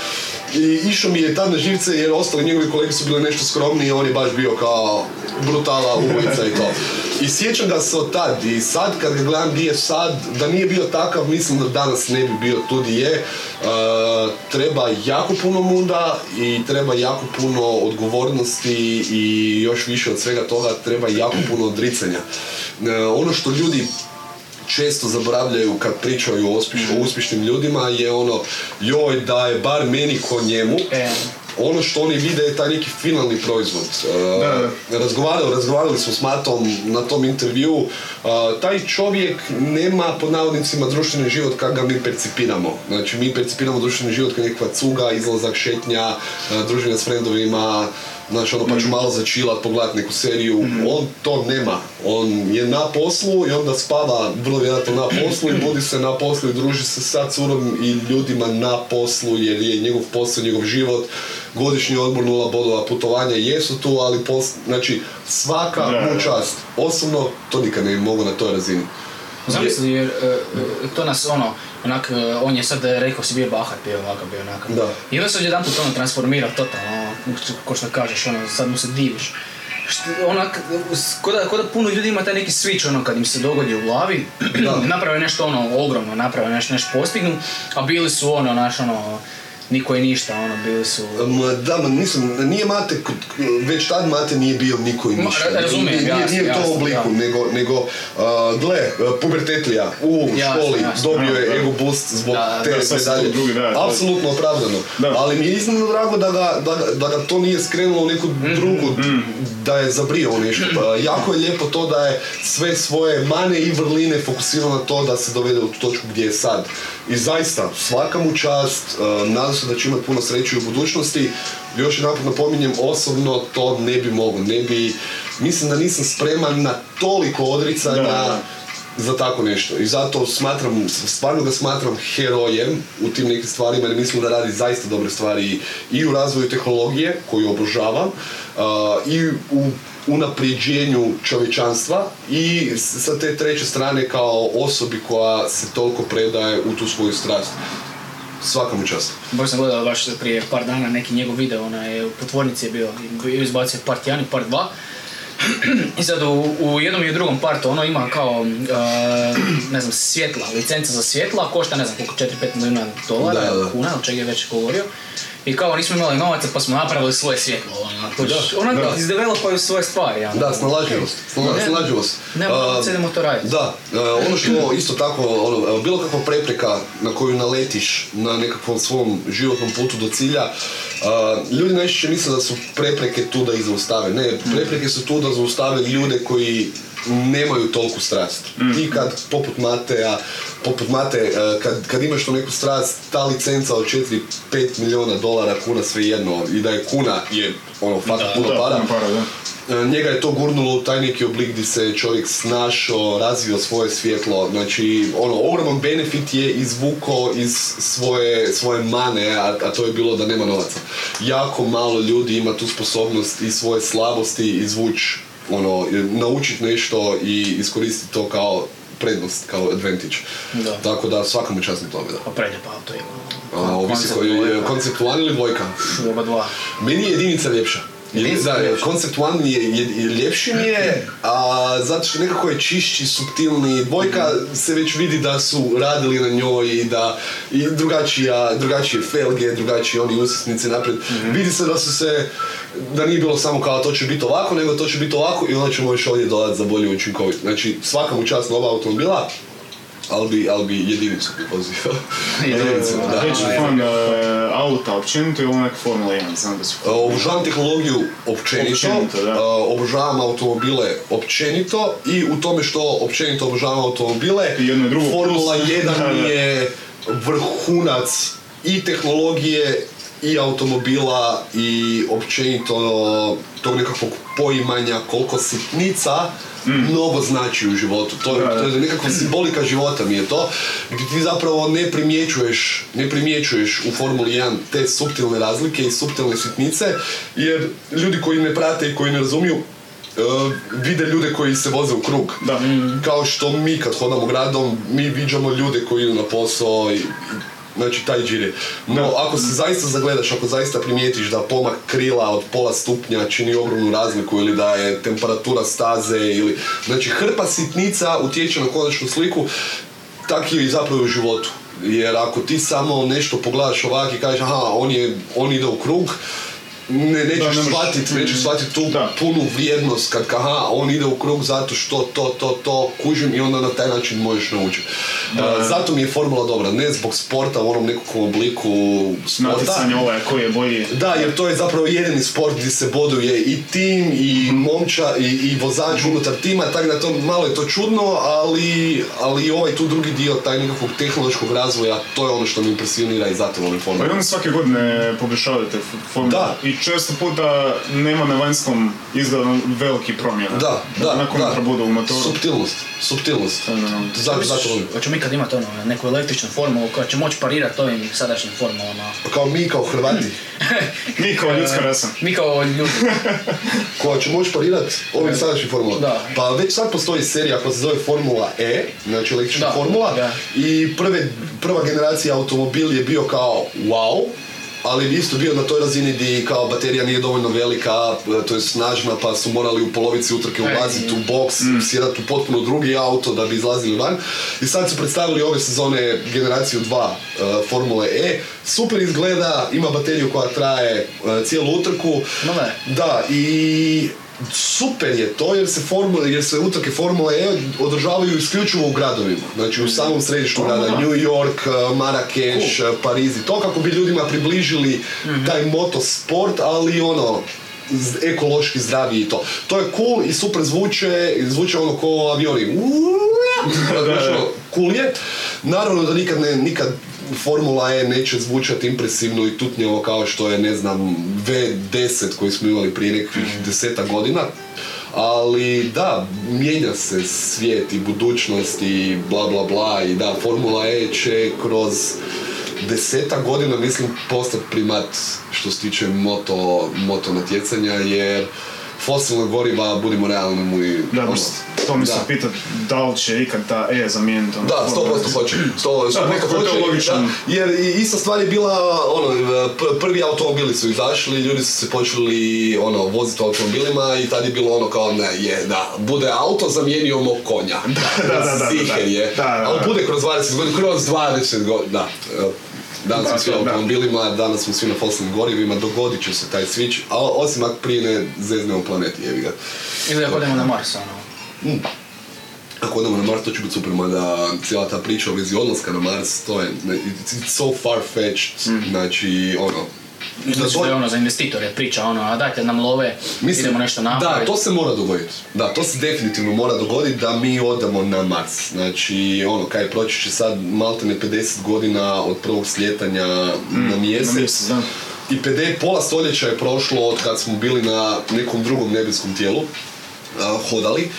S2: I išao mi je tad na živce jer ostali njegovi kolege su bili nešto skromniji, on je baš bio kao brutala ulica i to. I sjećam ga se od tad i sad kad ga gledam gdje je sad, da nije bio takav, mislim da danas ne bi bio tu di je. Uh, treba jako puno muda i treba jako puno odgovornosti i još više od svega toga treba jako puno odricanja. Uh, ono što ljudi često zaboravljaju kad pričaju o, uspješ- o uspješnim ljudima je ono joj da je bar meni ko njemu
S3: E.
S2: ono što oni vide je taj neki finalni proizvod.
S1: Da,
S2: razgovarali, razgovarali smo s Matom na tom intervju. Uh, taj čovjek nema pod navodnicima društveni život kako ga mi percipiramo. Znači mi percipiramo društveni život kao nekakva cuga, izlazak, šetnja, uh, druženja s frendovima, Znaš, ono, pa ću malo začilat, pogledat neku seriju. On to nema. On je na poslu i onda spava vrlo vjerojatno na poslu i budi se na poslu i druži se sa curom i ljudima na poslu jer je njegov posao, njegov život, godišnji odbor, nula bodova, putovanja jesu tu, ali pos, znači svaka mu čast. Osobno to nikad ne mogu na toj razini.
S3: Zamisli, jer e, e, to nas ono, onak, e, on je sad rekao si bio bahat, bio ovakav, bio onakav.
S2: Da.
S3: I onda se odjedanput ono transformira totalno, ono, ko što kažeš, ono, sad mu se diviš. Što, onak, s- ko da, ko da puno ljudi ima taj neki switch, ono, kad im se dogodi u glavi,
S2: Da.
S3: naprave nešto ono ogromno, naprave nešto, nešto postignu, a bili su ono, naš ono, niko i ništa, ono, bili su...
S2: Ma, da, ma nisam, nije Mate, već tad Mate nije bio niko i
S3: Ma,
S2: ništa.
S3: ra- razumijem,
S2: Nije- nije,
S3: jasno,
S2: nije
S3: jasno,
S2: obliku,
S3: da.
S2: nego, nego a, gle, a, pubertetlija u
S3: Jasno,
S2: školi
S3: jasno.
S2: dobio je
S1: Da,
S2: ego boost zbog
S3: Da,
S2: te medalje. Apsolutno opravdano.
S1: Da.
S2: Ali mi je iznimno drago da ga, da, ga- da ga to nije skrenulo u neku
S3: Mhm.
S2: drugu, da je zabrio nešto. Pa, jako je lijepo to da je sve svoje mane i vrline fokusirao na to da se dovede u tu točku gdje je sad. I zaista, svaka mu čast, uh, nadam se da će imati puno sreće u budućnosti. Još jedanput napominjem, osobno to ne bi mogao, ne bi, mislim da nisam spreman na toliko odricanja
S1: Da,
S2: za tako nešto. I zato smatram, stvarno ga smatram herojem u tim nekim stvarima jer mislim da radi zaista dobre stvari i u razvoju tehnologije koju obožavam a, i u unaprijeđenju čovječanstva i sa te treće strane kao osobi koja se toliko predaje u tu svoju strast. Svaka mu čast.
S3: Baš sam gledao baš prije par dana neki njegov video, onaj, po tvornici je bio, izbacio part 1 i part 2. I sad u, u jednom i u drugom partu ono ima kao, e, ne znam, svjetla, licenca za svjetla, košta ne znam koliko, 4-5 milijuna dolara,
S2: Da, da.
S3: kuna, ili čega je već govorio. I kao nismo imali novaca pa smo napravili svoje svjetlo, ono, to
S2: Da,
S3: ono
S2: da.
S3: izdevelopaju svoje stvari, ono.
S2: Da, snalažljivost. Snala-
S3: Ne,
S2: Snalažljivost. A,
S3: novaca, idemo to raditi.
S2: Da, e, ono što isto tako, ono, bilo kakva prepreka na koju naletiš na nekakvom svom životnom putu do cilja, ljudi najčešće misle da su prepreke tu da ih zaustave. Ne, prepreke su tu da zaustave ljude koji nemaju toliku strast. Ti kad, poput Mateja, poput Mate, e, kad, kad imaš tu neku strast, ta licenca od 4-5 milijuna dolara, kuna svejedno, i da je kuna je ono, fakat puno
S1: Da,
S2: para,
S1: puno para, da.
S2: E, Njega je to gurnulo u taj neki oblik gdje se čovjek snašao, razvio svoje svjetlo. Znači, ono, ogroman benefit je izvukao iz svoje, svoje mane, a, a to je bilo da nema novaca. Jako malo ljudi ima tu sposobnost i svoje slabosti izvući, ono, naučiti nešto i iskoristiti to kao prednost, kao advantage.
S3: Da.
S2: Tako da čast na tome, da.
S3: Pa preljepa auto ima.
S2: A, ovisi koji je
S3: dvojka.
S2: koncept one ili dvojka.
S3: Oba dva.
S2: Meni je jedinica ljepša. Da, koncept one je, je, je ljepši mi je, a zato što nekako je čišći, subtilniji. Dvojka se već vidi da su radili na njoj i da i drugačija, drugačije felge, drugačije oni usisnice naprijed. Vidi se da su se, da nije bilo samo kao to će biti ovako, nego to će biti ovako i onda ćemo još ovdje dodati za bolju učinkovit. Znači, svaka mu čast na oba automobila, ali bi, ali bi jedinicu bi pozivao. jedinicu, da.
S1: Veći fan e, auta općenito ili onak Formula 1, znam da su...
S2: Uh, Obožavam tehnologiju općenito,
S1: Općenito, da.
S2: uh, obožavam automobile općenito i u tome što općenito obožavam automobile,
S1: I jedno drugo
S2: Formula
S1: plus.
S2: 1
S1: Da,
S2: mi
S1: da.
S2: je vrhunac i tehnologije i automobila i općenito tog nekakvog poimanja koliko sitnica mnogo znači u životu. To, je-
S1: Mm.
S2: To je nekakva simbolika života mi je to, gdje ti zapravo ne primjećuješ, ne primjećuješ u Formuli 1 te suptilne razlike i suptilne sitnice, jer ljudi koji ne prate i koji ne razumiju, Uh, vide ljude koji se voze u krug.
S1: Da.
S2: Kao što mi kad hodamo gradom, mi viđamo ljude koji idu na posao i Znači taj džir je. No, ako se zaista zagledaš, ako zaista primijetiš da pomak krila od pola stupnja čini ogromnu razliku ili da je temperatura staze ili... Znači, hrpa sitnica utječe na konačnu sliku, tak je i zapravo u životu. Jer ako ti samo nešto pogledaš ovak i kažeš aha, on, je, on ide u krug, ne, nećeš shvatiti, nećeš shvatiti tu
S1: Da.
S2: punu vrijednost kad ka, aha, on ide u krug zato što to, to, to, kužim i onda na taj način možeš naučiti.
S1: Da.
S2: Zato mi je formula dobra, ne zbog sporta u onom nekakvom obliku sporta.
S1: Natjecanje ovaj koji je bolji.
S2: Da, jer to je zapravo jedini sport gdje se boduje i tim, i momča, i, i vozač unutar tima, tako da to malo je to čudno, ali, ali ovaj tu drugi dio, taj nekakvog tehnološkog razvoja, to je ono što me impresionira i zato volim
S1: Pa
S2: formulu.
S1: i oni svake godine poboljšavaju te formule.
S2: Da,
S1: I i često puta nema na vanjskom izgledu veliki promjena.
S2: Da, da,
S1: Na kontra
S2: da.
S1: bude u motoru.
S2: Subtilnost, subtilnost. Zato, zato.
S3: Hoćemo mi kad imati ono, neku električnu formulu koja će moći parirati ovim sadašnjim formulama.
S2: Kao mi, kao Hrvati,
S1: Mi kao ljudska rasa.
S3: Mi kao ljudi.
S2: koja će moći parirat ovim sadašnjim formulama.
S3: Da.
S2: Pa već sad postoji serija koja se zove Formula E, znači električna
S3: Da,
S2: formula,
S3: da.
S2: i prve, prva generacija automobil je bio kao wow, ali isto bio na toj razini di kao baterija nije dovoljno velika, to je snažna, pa su morali u polovici utrke ulaziti u
S3: mm.
S2: boks, sjedati u potpuno drugi auto da bi izlazili van. I sad su predstavili ove sezone generaciju 2 uh, Formule E. Super izgleda, ima bateriju koja traje uh, cijelu utrku.
S3: No. Da,
S2: i super je to jer se, formule, jer se utrke Formule E održavaju isključivo u gradovima. Znači u samom središtu grada, New York, uh, Marrakeš, uh, Pariz i to kako bi ljudima približili taj motosport, ali ono, ekološki zdravi i to. To je cool i super zvuče, zvuče ono ko avioni. Ono, cool je. Naravno da nikad ne, nikad Formula E neće zvučati impresivno i tutnjevo kao što je, ne znam, V10 koji smo imali prije nekakvih deseta godina. Ali da, mijenja se svijet i budućnost i bla bla bla i da, Formula E će kroz deseta godina mislim postati primat što se tiče moto, moto natjecanja jer fosilna goriva, budimo realni, mu i...
S1: Da,
S2: ono,
S1: to mi se
S2: da.
S1: pitat da li će ikad ta E zamijeniti ono
S2: Da, 100% hoće. 100%,
S1: Da, nekako je to
S2: hoće,
S1: logično.
S2: da. jer i ista stvar je bila, ono, prvi automobili su izašli, ljudi su se počeli, ono, voziti u automobilima i tad je bilo ono kao, ne, je, da, bude auto, zamijenio mog konja.
S1: da, da, da, da, da. Da, da, da.
S2: Bude kroz 20 godina, kroz 20 godina, da. Danas smo svi na
S1: da.
S2: automobilima, danas smo svi na fosilnim gorivima, dogodit će se taj switch, a osim ako prije ne zeznemo planeti, jevi ga.
S3: Ili da hodimo na Mars, ono.
S2: Ako odemo na Mars, to će biti super, mada cijela ta priča u vezi odlaska na Mars, to je, it's, it's so far-fetched, znači, ono,
S3: Mislim da je ono za investitore priča, ono, a dajte nam love, idemo nešto napraviti.
S2: Da, to se mora dogoditi. Da, to se definitivno mora dogoditi da mi odemo na Mars. Znači, ono, kaj proći će sad maltene 50 godina od prvog sljetanja na mjesec.
S1: na mjesec, da.
S2: I 50, pola stoljeća je prošlo od kad smo bili na nekom drugom nebeskom tijelu, a, hodali.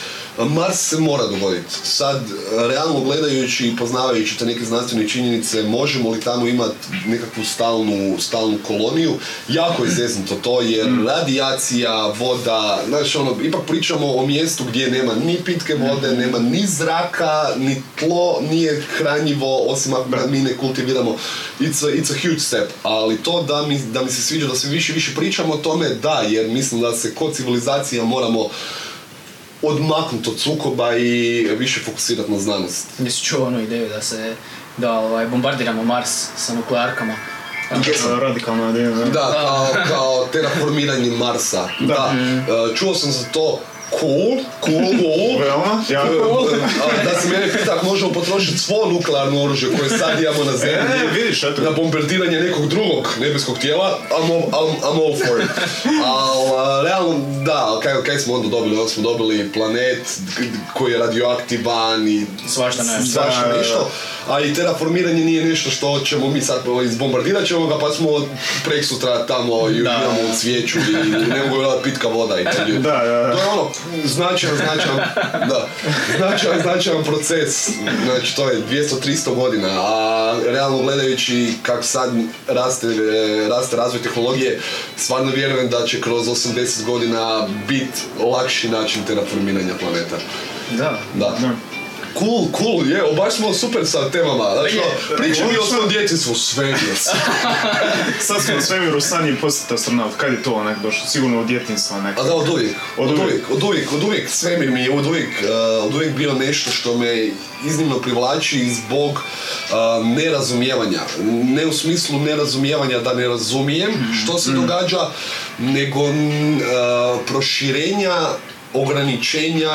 S2: Mars se mora dogoditi. Sad, realno gledajući i poznavajući te neke znanstvene činjenice, možemo li tamo imati nekakvu stalnu, stalnu koloniju? Jako je zeznuto to, jer radijacija, voda, znaš, ono, ipak pričamo o mjestu gdje nema ni pitke vode, nema ni zraka, ni tlo, nije hranjivo, osim ako mi ne kultiviramo. It's a, it's a huge step. Ali to da mi, da mi se sviđa da se više više pričamo o tome, da, jer mislim da se kod civilizacija moramo odmaknuti od sukoba i više fokusirati na znanost.
S3: Jesi čuo onu ideju da se, da ovaj, bombardiramo Mars sa nuklearkama?
S1: E, Radikalna ideja, da.
S2: Da, kao, kao terraformiranje Marsa. Da. E, Čuo sam za to cool, cool, cool.
S1: Veoma, ja,
S2: A, da se mene pita ako možemo potrošiti svo nuklearno oružje koje sad imamo na zemlji
S1: E, vidiš, eto.
S2: na bombardiranje nekog drugog nebeskog tijela, I'm all, I'm, I'm all for it. Al, realno, da, kaj, kaj smo onda dobili? Onda smo dobili planet koji je radioaktivan i
S3: Svašta nešto.
S2: svašta
S1: Da,
S2: nešto. A i terraformiranje nije nešto što ćemo mi sad izbombardirat ćemo ga pa smo prek sutra tamo i uživamo u cvijeću i ne mogu vjerovati pitka voda i to ljudi.
S1: Da, da, da.
S2: To je ono, značajan, značajan, da, značajan, značajan proces, znači to je 200-300 godina, a realno gledajući kako sad raste, e, raste razvoj tehnologije, stvarno vjerujem da će kroz 80 godina biti lakši način terraformiranja planeta.
S3: Da.
S2: Da.
S1: Da.
S2: Cool, cool, je, baš smo super sa temama. Znači,
S3: Je,
S2: pričam mi o svom djetinstvu, svemir.
S1: Sad smo u svemiru sanji postati astronaut. Kad je to onak došlo? Sigurno od djetinjstva
S2: A
S1: neko.
S2: da, od uvijek,
S1: Od
S2: od
S1: uvijek.
S2: od uvijek, od uvijek, svemir mi je od uvijek, uh, od uvijek bio nešto što me iznimno privlači zbog uh, nerazumijevanja. Ne u smislu nerazumijevanja da ne razumijem što se događa, nego uh, proširenja, ograničenja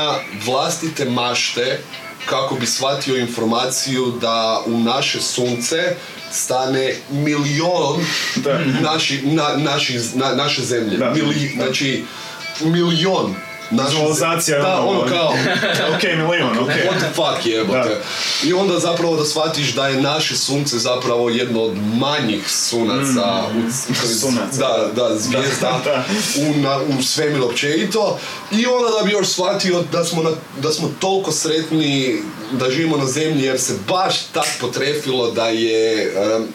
S2: vlastite mašte kako bi shvatio informaciju da u naše sunce stane milion naši, na, naši, na, naše zemlje. Mili- znači, milion. Naša- Da,
S1: ono,
S2: ono kao,
S1: ok, milion, ok.
S2: What the fuck jebote. I onda zapravo da shvatiš da je naše sunce zapravo jedno od manjih sunaca, u,
S1: Sunaca.
S2: da, da, zvijezda
S1: Da.
S2: U, na, u svemiru općenito. I onda da bi još shvatio da smo, na, da smo toliko sretni da živimo na zemlji jer se baš tak potrefilo da je em,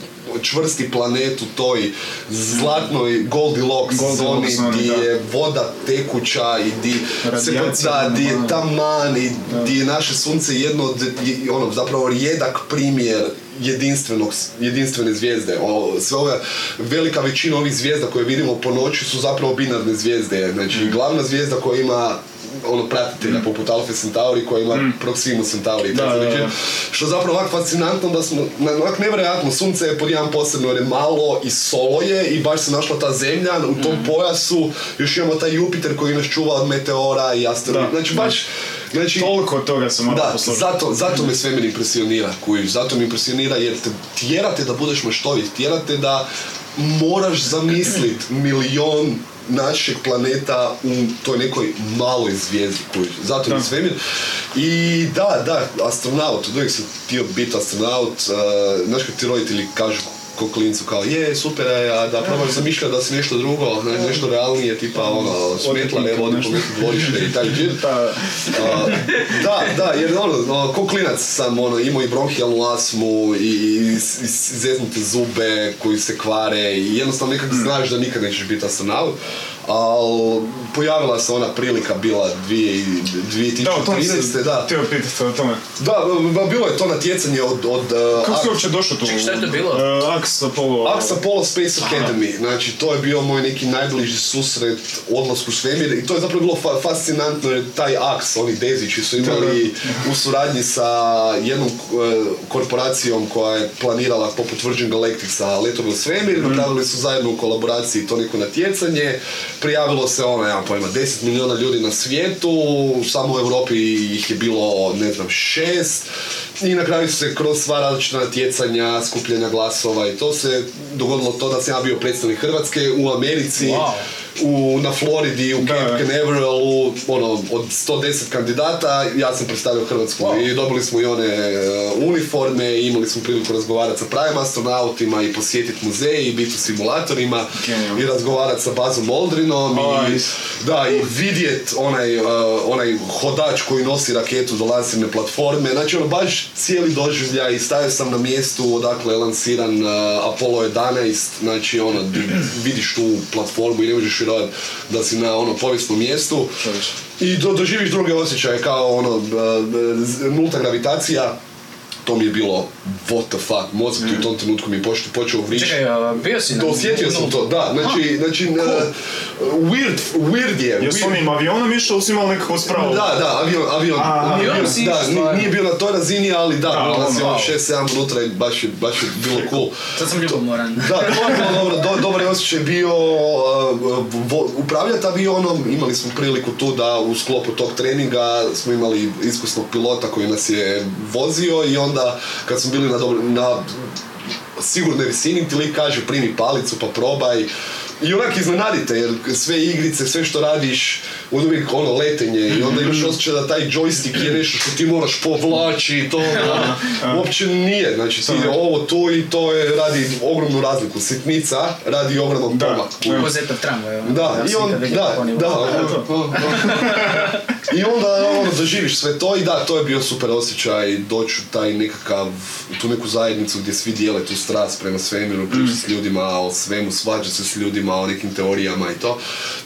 S2: čvrsti planet u toj zlatnoj Goldilocks,
S1: Goldilocks
S2: zoni
S1: zoni,
S2: gdje
S1: da.
S2: je voda tekuća i di se
S1: Radijacija
S2: da, di je taman i di je naše sunce jedno od, je- ono, zapravo rijedak primjer jedinstvenog, jedinstvene zvijezde. O, sve ove, velika većina ovih zvijezda koje vidimo po noći su zapravo binarne zvijezde. Znači,
S1: Mm.
S2: glavna zvijezda koja ima ono pratitelja poput Alpha Centauri koja ima Proxima Centauri.
S1: Mm. Da,
S2: tako
S1: da, da.
S2: Što je zapravo ovako fascinantno da smo, na- onak nevjerojatno, sunce je pod jedan posebno jer je malo i solo je i baš se našla ta zemlja u tom
S1: Mm.
S2: pojasu, još imamo taj Jupiter koji nas čuva od meteora i asteroida.
S1: Da,
S2: Znači baš, znači,
S1: Toliko toga se mora
S2: da, zato, zato me svemir impresionira, kužiš, zato me impresionira jer te tjerate da budeš maštovit, tjerate da moraš zamislit milion našeg planeta u toj nekoj maloj zvijezdi, kužiš, zato
S1: Da.
S2: svemir. I da, da, astronaut, uvijek sam htio biti astronaut, uh, znaš kad ti roditelji kažu ko klincu kao je super je, a da probaš zamišljati da si nešto drugo, ne, nešto realnije, tipa ono, smetla ne vodi po nekom dvorište i taj shit.
S1: Da.
S2: Da, da, jer ono, ono, ko klinac sam ono, imao i bronhijalnu asmu i, i, i zeznute zube koji se kvare i jednostavno nekak znaš da nikad nećeš biti astronaut, ali pojavila se ona prilika bila dvije,
S1: Da, o tom
S2: 2013.
S1: se
S2: Da,
S1: htio pitati o tome.
S2: da, ba- bilo je to natjecanje od, od uh,
S1: Kako si uopće došao tu?
S3: Šta je to bilo?
S1: Uh, Aks Apollo...
S2: Apollo Space Academy, znači to je bio moj neki najbliži susret odlasku u svemir i to je zapravo bilo fa- fascinantno jer taj Ax, oni Dezići su imali u suradnji sa jednom e, korporacijom koja je planirala poput Virgin Galactica letove u svemir, napravili su zajedno u kolaboraciji to neko natjecanje, prijavilo se ono, ja pojma, 10 milijuna ljudi na svijetu, samo u Europi ih je bilo, ne znam, šest, i na kraju se kroz sva različita natjecanja, skupljanja glasova i to se dogodilo to da sam ja bio predstavnik Hrvatske u Americi,
S3: Wow.
S2: U, na Floridi, u. Camp Canaveral'u, ono, od 110 kandidata, ja sam predstavio Hrvatsku
S3: Wow.
S2: i dobili smo i one e, uniforme, i imali smo priliku razgovarati sa pravim astronautima i posjetiti muzej i biti u simulatorima
S1: Genijalno.
S2: i razgovarati sa Bazom Aldrinom i,
S1: Nice.
S2: da, i vidjet onaj, uh, onaj hodač koji nosi raketu do lansirne platforme, znači ono baš cijeli doživljaj i stavio sam na mjestu odakle je lansiran uh, Apollo 11, znači ono, di vidiš tu platformu i ne možeš da si na ono povijesnom mjestu i do, doživiš druge osjećaje kao ono, nulta gravitacija, to mi je bilo what the fuck, mozak ti u tom trenutku mi je počeo vrišiti.
S3: Čekaj, a, bio si na...
S2: Osjetio sam to, da, znači, znači, uh, weird, weird je.
S1: Jesu
S2: weird-
S1: onim avionom išao, si imali nekakvu spravu?
S2: Da, da, avion, avion.
S1: A,
S2: Nije
S3: avion
S2: bio-
S3: si
S2: da, nije, bio na toj razini, ali da, bilo nas je ono
S3: wow.
S2: 6-7 unutra i baš je, baš je bilo cool.
S3: Sad sam ljubomoran.
S2: Da, to je bilo dobro, do, dobar je osjećaj bio uh, vo- upravljati avionom, imali smo priliku tu da u sklopu tog treninga smo imali iskusnog pilota koji nas je vozio i onda kad smo bili na, dobro, na sigurnoj visini ti lik kaže primi palicu pa probaj. I onak iznenadite jer sve igrice, sve što radiš uvijek ono letenje i onda imaš osjećaj da taj joystick je nešto što ti moraš povlači i to ono, uopće nije, znači ti
S1: Samo-
S2: ovo tu i to je radi ogromnu razliku, sitnica radi ogroman
S1: Da.
S2: pomak.
S1: Da.
S3: Tramvaj, ono.
S2: Da, i on, da, da, da, da. I onda ono, doživiš sve to i da, to je bio super osjećaj doći u taj nekakav, u tu neku zajednicu gdje svi dijele tu strast prema svemiru, pričati s ljudima o svemu, svađati se s ljudima o nekim teorijama i to.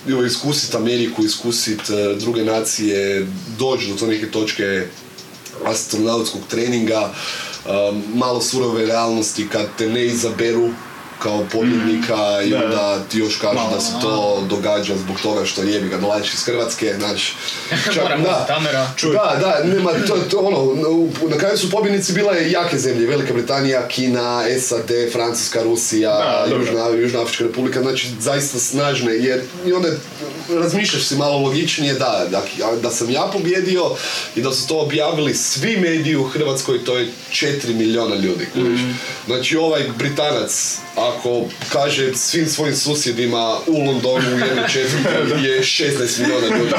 S2: I ovo, iskusit Ameriku, iskusit e, druge nacije, doći do to neke točke astronautskog treninga, um, malo surove realnosti kad te ne izaberu kao pobjednika i
S1: Da, da.
S2: onda ti još kažu da se to događa zbog toga što jebi ga dolaziš iz Hrvatske, znaš.
S3: Tamera.
S1: Čuj.
S2: Da, da, nema, to, to, ono, na kraju su pobjednici bile jake zemlje, Velika Britanija, Kina, SAD, Francuska, Rusija,
S1: Da.
S2: Južna, Južna Afrička republika, znači zaista snažne, jer i onda razmišljaš si malo logičnije da, da, da sam ja pobjedio i da su to objavili svi mediji u Hrvatskoj, to je 4 milijuna ljudi. kužiš. Znači ovaj Britanac, ako kaže svim svojim susjedima u Londonu u jednoj četvrti je 16 milijuna ljudi.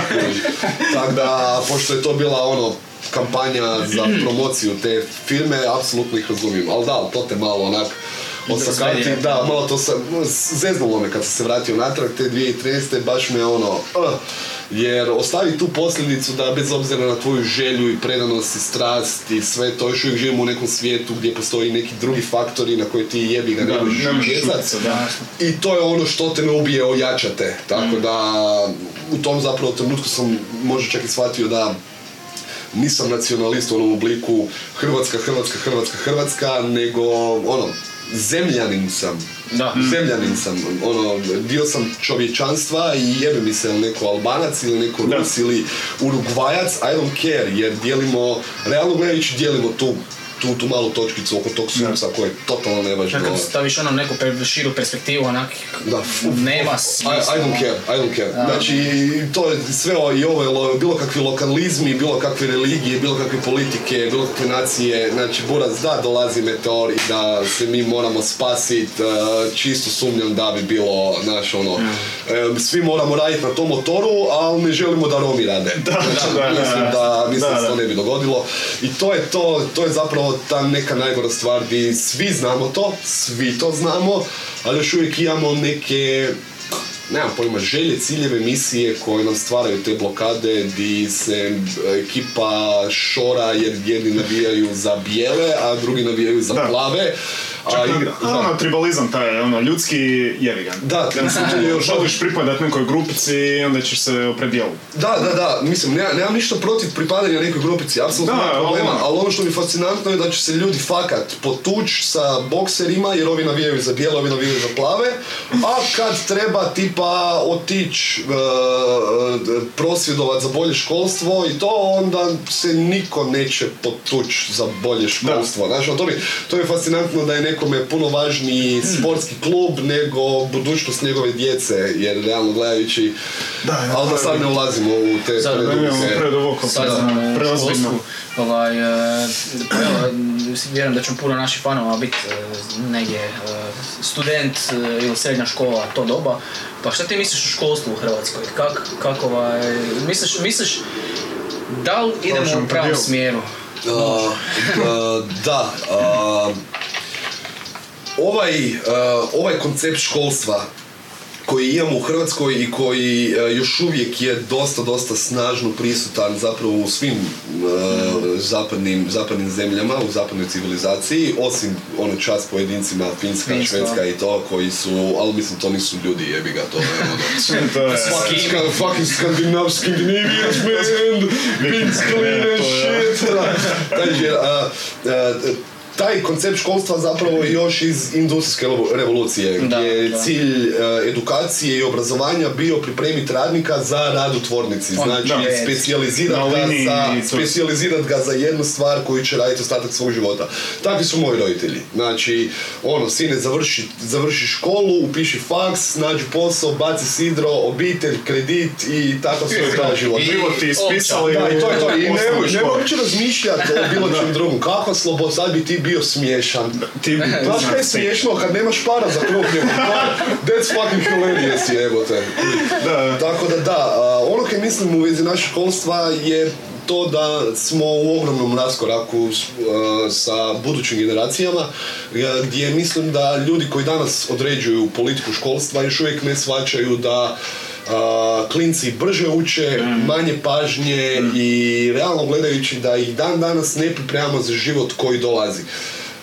S2: Tako da, pošto je to bila ono kampanja za promociju te firme, apsolutno ih razumijem. Ali da, to te malo onak osakati, da, malo to sam, zeznulo me kad sam se vratio natrag te 2013. baš me ono, uh, jer ostavi tu posljedicu da bez obzira na tvoju želju i predanost i strast i sve to, još uvijek živimo u nekom svijetu gdje postoji neki drugi faktori na koje ti jebi ga ne
S1: Da,
S2: možeš
S1: ne možeš
S2: utjecat.
S1: utjecat, da.
S2: I to je ono što te ne ubije, ojačate. Tako da u tom zapravo trenutku sam možda čak i shvatio da nisam nacionalist u onom obliku Hrvatska, Hrvatska, Hrvatska, Hrvatska, nego ono, zemljanin sam.
S3: Da.
S2: Zemljanin sam, ono, dio sam čovječanstva i jebe mi se neko Albanac ili neko. Rus ili Urugvajac, I don't care, jer dijelimo, realno gledajući dijelimo tu, tu, tu malu točkicu oko tog sunca koje je totalno nevažno.
S3: Kad staviš ono neku per- širu perspektivu, onak,
S2: Da,
S3: nema
S2: I,
S3: smisla.
S2: I don't care, I don't care. Znači, to je sve ovo i ovo, bilo kakvi lokalizmi, bilo kakve religije, bilo kakve politike, bilo kakve nacije, znači, buraz, da, dolazi meteor i da se mi moramo spasit, e, čisto sumnjam da bi bilo, znaš, ono, e, svi moramo raditi na tom motoru, ali ne želimo da Romi rade.
S1: Da, da, da,
S2: mislim da, mislim da,
S1: da,
S2: se to
S1: da.
S2: ne bi dogodilo. I to je to, to je zapravo ta neka najgora stvar gdje svi znamo to, svi to znamo, ali još uvijek imamo neke nemam pojma, želje, ciljeve, misije koje nam stvaraju te blokade di se ekipa šora jer jedni navijaju za bijele, a drugi navijaju za
S1: Da.
S2: Plave. A
S1: Čak
S2: igra- da.
S1: ono, tribalizam taj, ono, ljudski jevigan.
S2: Da,
S1: Kad
S2: još-
S1: želiš pripadat nekoj grupici i onda ćeš se opredijeliti.
S2: Da, da, da, mislim, nema, nemam ništa protiv pripadanja nekoj grupici, apsolutno
S1: Da,
S2: nema problema,
S1: ali-
S2: ali ono što mi je fascinantno je da će se ljudi fakat potuć sa bokserima, jer ovi navijaju za bijele, ovi navijaju za plave, a kad treba tipa otići prosvjedovat za bolje školstvo i to, onda se niko neće potuć za bolje školstvo. Znaš, ono, to mi, to mi je fascinantno da je nekome puno važniji sportski klub nego budućnost njegove djece, jer realno gledajući,
S1: Da, ja,
S2: ali da sad ne ulazimo u te
S3: Sad, u
S1: preozbiljno.
S3: školstvu, ovaj, e, vjerujem da ćemo puno naših fanova biti e, negdje e, student ili srednja škola to doba. Pa šta ti misliš o školstvu u Hrvatskoj? Kak, kako ovaj, misliš, misliš da li idemo u pravom smjeru?
S2: Uh, uh, da, uh, ovaj, uh, ovaj koncept školstva koji imamo u Hrvatskoj i koji uh, još uvijek je dosta, dosta snažno prisutan zapravo u svim uh, zapadnim, zapadnim zemljama, u zapadnoj civilizaciji, osim ono čast pojedincima, Finska,
S3: Finska.
S2: Švedska i to, koji su, ali mislim to nisu ljudi, jebi ga, to je ono...
S1: To je-
S2: Fucking, ska- fucking Scandinav, Scandinavians, man,
S1: je-
S2: shit. Taj koncept školstva zapravo još iz industrijske revo- revolucije,
S3: Da,
S2: gdje je cilj a, edukacije i obrazovanja bio pripremiti radnika za rad u tvornici.
S3: On-
S2: Znači, specijalizirati ga,
S1: i
S2: specijalizirat ga za jednu stvar koju će raditi ostatak svog života. Takvi su moji roditelji. Znači, ono, sine, završi, završi školu, upiši faks, nađi posao, baci sidro, obitelj, kredit i tako sve traje život.
S1: Život ti ispisali
S2: Da, i to je to. I ne,
S1: školi.
S2: uopće razmišljati o bilo čem drugom. Kako slobo, sad bi ti bio smiješan.
S1: Ti bi
S2: Znaš kaj je smiješno kad nemaš para za kruh? That's fucking hilarious, jebote.
S1: Da.
S2: Tako da da, ono kaj mislim u vezi našeg školstva je to da smo u ogromnom raskoraku sa budućim generacijama gdje mislim da ljudi koji danas određuju politiku školstva još uvijek ne shvaćaju da a, klinci brže uče, manje pažnje i realno gledajući da ih dan danas ne pripremamo za život koji dolazi.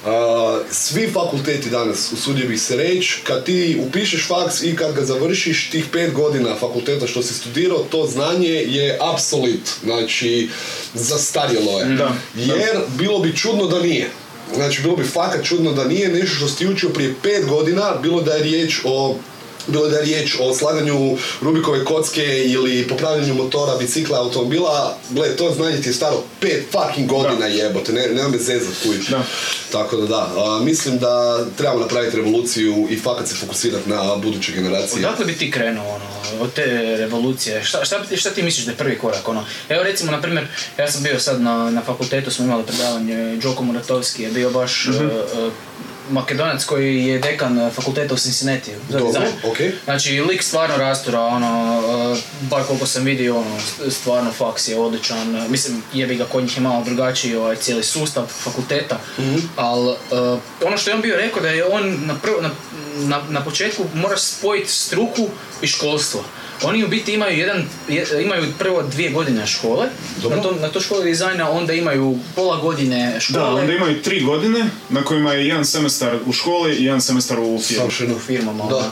S2: A, svi fakulteti danas, usudio bih se reći, kad ti upišeš faks i kad ga završiš, tih pet godina fakulteta što si studirao, to znanje je apsolit, znači zastarjelo je.
S1: Da,
S2: Jer bilo bi čudno da nije. Znači, bilo bi fakat čudno da nije nešto što si učio prije pet godina, bilo da je riječ o bilo da je riječ o slaganju Rubikove kocke ili popravljanju motora, bicikla, automobila, gle, to znanje ti je staro pet fucking godina
S1: Da.
S2: jebote, ne, nema me zezat kujiš.
S1: Da.
S2: Tako da da, a, mislim da trebamo napraviti revoluciju i fakat se fokusirati na buduće generacije.
S3: Odakle bi ti krenuo ono, od te revolucije? Šta, šta, šta ti misliš da je prvi korak? Ono? Evo recimo, na primjer, ja sam bio sad na, na fakultetu, smo imali predavanje, Đoko Muratovski je bio baš
S2: Mhm.
S3: uh, uh, Makedonac koji je dekan uh, fakulteta u Cincinnati.
S2: Dobro, okej.
S3: Znači, lik stvarno rastura, ono, uh, bar koliko sam vidio, ono, stvarno faks je odličan. Uh, Mislim, jebi ga, kod njih je malo drugačiji ovaj cijeli sustav fakulteta, ali ono što je on bio rekao da je on na, prvo, na, na, na početku mora spojiti struku i školstvo. Oni u biti imaju jedan, je- imaju prvo dvije godine škole,
S2: Dobro.
S3: na, to, na to školi dizajna, onda imaju pola godine škole.
S1: Da, onda imaju tri godine na kojima je jedan semestar u školi i jedan semestar u firmi.
S3: U firmama,
S2: Da.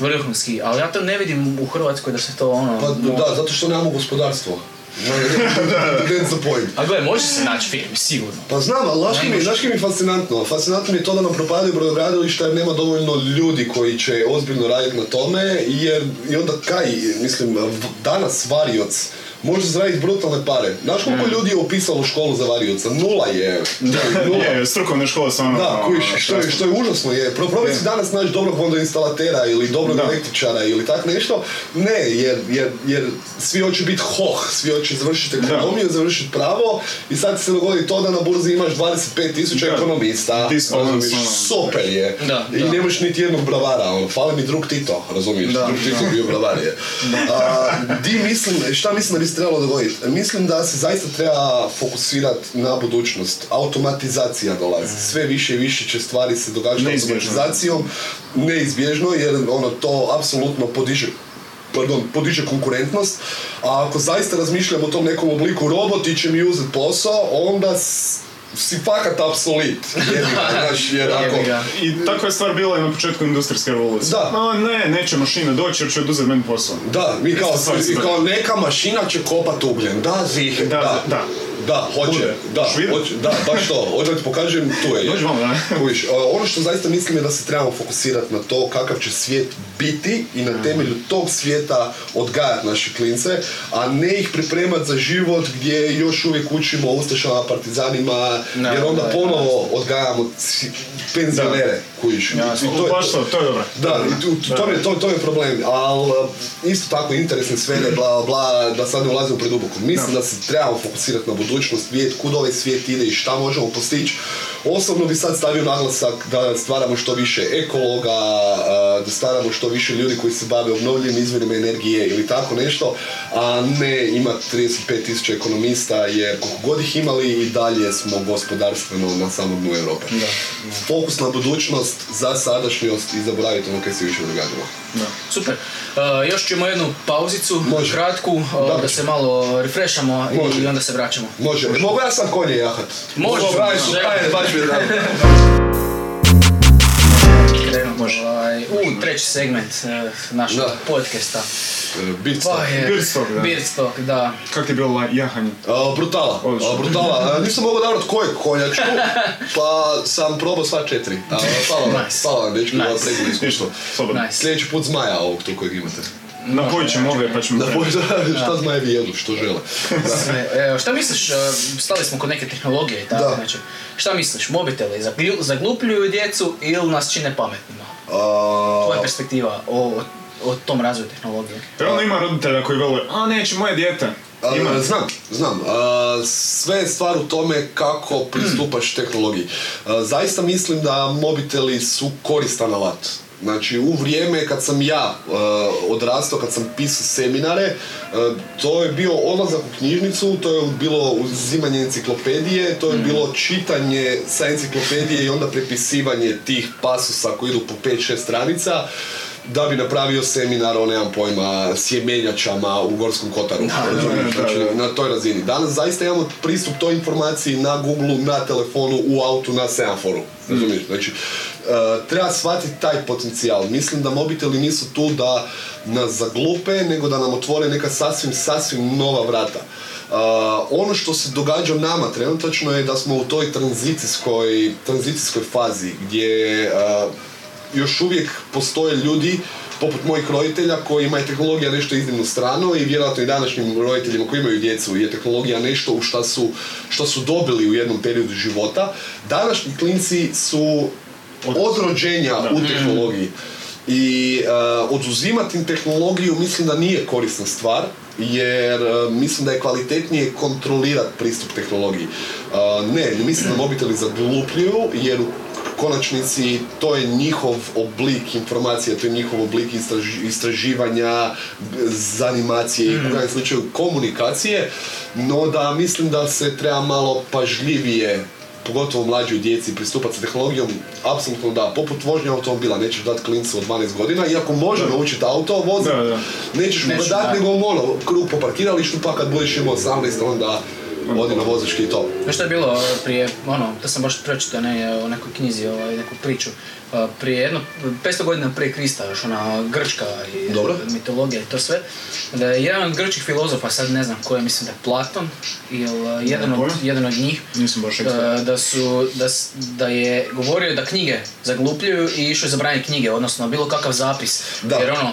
S3: vrhunski, ali ja to ne vidim u Hrvatskoj da se to ono...
S2: Pa da, zato što nemamo gospodarstvo. That's the point.
S3: A gle, može se naći firmi, sigurno.
S2: Pa znam, ali znaš mi, znaš mi je fascinantno? Fascinantno mi je to da nam propadaju brodogradilišta jer nema dovoljno ljudi koji će ozbiljno raditi na tome, jer i onda kaj, mislim, danas varioc može zaraditi brutalne pare. Znaš koliko ljudi je upisalo školu za varioca? Nula je. Nula.
S1: Je, strukovne škole stvarno...
S2: Da,
S1: ono,
S2: kujiš, što je, što je užasno je. Pro, probaj si danas naći dobrog vodoinstalatera ili dobrog električara ili tak nešto. Ne, jer, jer, jer svi hoće biti hoh, svi hoće završiti ekonomiju, završiti pravo i sad se dogodi to da na burzi imaš 25.000
S1: Da.
S2: ekonomista. Razumiješ,
S1: ono.
S2: Super je.
S3: Da,
S2: I nemaš niti jednog bravara, ono, fali mi drug Tito, razumiješ, drug Tito bio bravar je. A, di mislim, šta mislim da bi trebalo dogoditi? Mislim da se zaista treba fokusirati na budućnost. Automatizacija dolazi. Sve više i više će stvari se događati automatizacijom. Neizbježno, jer ono to apsolutno podiže pardon, podiže konkurentnost, a ako zaista razmišljamo o tom nekom obliku roboti će mi uzeti posao, onda s- si fakat apsolit. Znaš, jer ako...
S1: I takva je stvar bila i na početku industrijske revolucije.
S2: Da.
S1: No, ne, neće mašine doći jer će oduzeti meni posao.
S2: Da, mi kao, kao neka mašina će kopat ugljen. Da, zih, da,
S1: Da,
S2: da.
S1: Da.
S2: hoće, da, hoće, da, baš to. Hoće da ti pokažem, tu je. A, ono što zaista mislim je da se trebamo fokusirati na to kakav će svijet biti i na temelju tog svijeta odgajati naše klince, a ne ih pripremati za život gdje još uvijek učimo ustašama, partizanima, jer onda
S3: da,
S2: ponovo odgajamo penzionere, kužiš. I-
S3: Jasno.
S2: to je-
S1: Baš to, to je dobro.
S2: da, tu, to, je, to, to je problem, ali isto tako interesne sfere, bla, bla, da sad ne ulazimo preduboko. Mislim da. se trebamo fokusirati na budućnost, vidjeti kud ovaj svijet ide i šta možemo postići. Osobno bi sad stavio naglasak da stvaramo što više ekologa, da stvaramo što više ljudi koji se bave obnovljivim izvorima energije ili tako nešto, a ne imati 35.000 ekonomista, jer koliko god ih imali i dalje smo gospodarstveno na samom dnu Europe. Fokus na budućnost za sadašnjost i zaboraviti ono kaj se više događalo.
S3: Super. Uh, još ćemo jednu pauzicu,
S2: Može.
S3: kratku, uh,
S2: Dobro.
S3: da se malo refreshamo
S2: Može.
S3: i onda se vraćamo.
S2: Može, mogu ja sam konje jahat?
S3: Može.
S2: Mogu, ajde,
S3: Može. Krenemo, ovaj, u treći segment uh, našeg
S2: Da.
S3: podcasta.
S2: E, Bit
S3: Pa je...
S1: Beardstock, da.
S3: Da.
S1: Kako ti je bilo la- jahanje?
S2: A, brutala, a, brutala. A, nisam mogao davrat kojeg konjačku, pa sam probao sva četiri. A, hvala vam,
S3: Nice.
S2: vam, dečki,
S3: Nice.
S2: pregledno iskustvo.
S1: Slobodno.
S3: Nice.
S2: Sljedeći put zmaja ovog tu kojeg imate.
S1: Napojit ćemo ove pa ćemo
S2: Da,
S1: krenuti.
S2: možda, šta zmajevi jedu, što žele.
S3: Sve. Šta misliš, uh, stali smo kod neke tehnologije i tako,
S2: Da.
S3: znači, šta misliš, mobiteli zaglu- zaglupljuju djecu ili nas čine pametnima?
S2: A,
S3: Tvoja perspektiva o, tom razvoju tehnologije.
S1: Jer onda ima roditelja koji vole, a neće moje dijete.
S2: A,
S1: Ima.
S2: znam, znam. A, sve je stvar u tome kako pristupaš tehnologiji. A, zaista mislim da mobiteli su koristan alat. Znači, u vrijeme kad sam ja e, odrastao, kad sam pisao seminare, e, to je bio odlazak u knjižnicu, to je bilo uzimanje enciklopedije, to je bilo čitanje sa enciklopedije i onda prepisivanje tih pasusa koji idu po 5-6 stranica da bi napravio seminar o, nemam pojma, sjemenjačama u Gorskom Kotaru.
S1: Da, da,
S2: Znači,
S1: da.
S2: na toj razini. Danas zaista imamo pristup toj informaciji na Google, na telefonu, u autu, na semaforu. Razumiješ? Znači, treba shvatiti taj potencijal. Mislim da mobiteli nisu tu da nas zaglupe, nego da nam otvore neka sasvim, sasvim nova vrata. Uh, ono što se događa nama trenutačno je da smo u toj tranzicijskoj, tranzicijskoj fazi gdje uh, još uvijek postoje ljudi poput mojih roditelja kojima je tehnologija nešto iznimno strano i vjerojatno i današnjim roditeljima koji imaju djecu je tehnologija nešto u šta su, što su dobili u jednom periodu života. Današnji klinci su od rođenja u tehnologiji. I uh, oduzimati im tehnologiju mislim da nije korisna stvar, jer uh, mislim da je kvalitetnije kontrolirati pristup tehnologiji. Uh, ne, mislim da mobiteli zaglupljuju, jer u konačnici to je njihov oblik informacije, to je njihov oblik istraž- istraživanja, zanimacije i u krajnjem slučaju komunikacije, no da mislim da se treba malo pažljivije pogotovo mlađoj djeci pristupati sa tehnologijom, apsolutno da, poput vožnje automobila, nećeš dati klincu od 12 godina, iako može naučiti auto voziti,
S1: da.
S2: nećeš mu ga dati,
S3: da.
S2: nego ono, krug po parkiralištu, pa kad budeš imao 18, onda odi na vozački i to.
S3: Znaš što je bilo e, prije, ono, to sam baš pročitao ne, u nekoj knjizi, ovaj, neku priču. E, Prije jedno, 500 godina prije Krista, još ona grčka i
S2: Dobro.
S3: mitologija i to sve, da je jedan od grčkih filozofa, sad ne znam ko je, mislim da je Platon, ili e, jedan, od, jedan od njih,
S1: Nisam baš
S3: e,
S1: ekspert.
S3: da, su, da, da je govorio da knjige zaglupljuju i išao je zabraniti knjige, odnosno bilo kakav zapis.
S2: Da.
S3: Jer ono,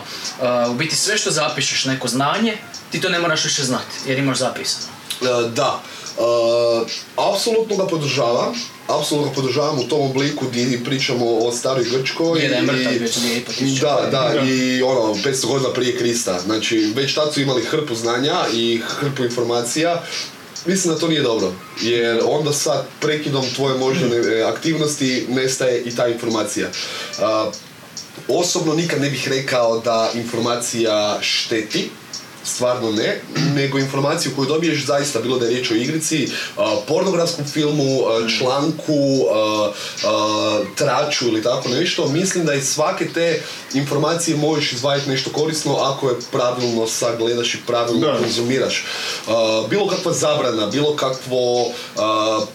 S3: e, u biti sve što zapišeš neko znanje, ti to ne moraš više znati, jer imaš zapisano.
S2: E, Da, E, apsolutno ga podržavam, apsolutno ga podržavam u tom obliku gdje pričamo o staroj Grčkoj.
S3: Je da je
S2: i-
S3: mrtav već 2,5 tisuća
S2: Da,
S3: godina.
S2: da, i ono, 500 godina prije Krista. Znači, već tad su imali hrpu znanja i hrpu informacija. Mislim da to nije dobro, jer onda sad prekidom tvoje moždane e, aktivnosti nestaje i ta informacija. A, osobno nikad ne bih rekao da informacija šteti, stvarno ne, nego informaciju koju dobiješ zaista, bilo da je riječ o igrici, pornografskom filmu, članku, traču ili tako nešto, mislim da iz svake te informacije možeš izvajati nešto korisno ako je pravilno sagledaš i pravilno
S1: Da.
S2: konzumiraš. Bilo kakva zabrana, bilo kakvo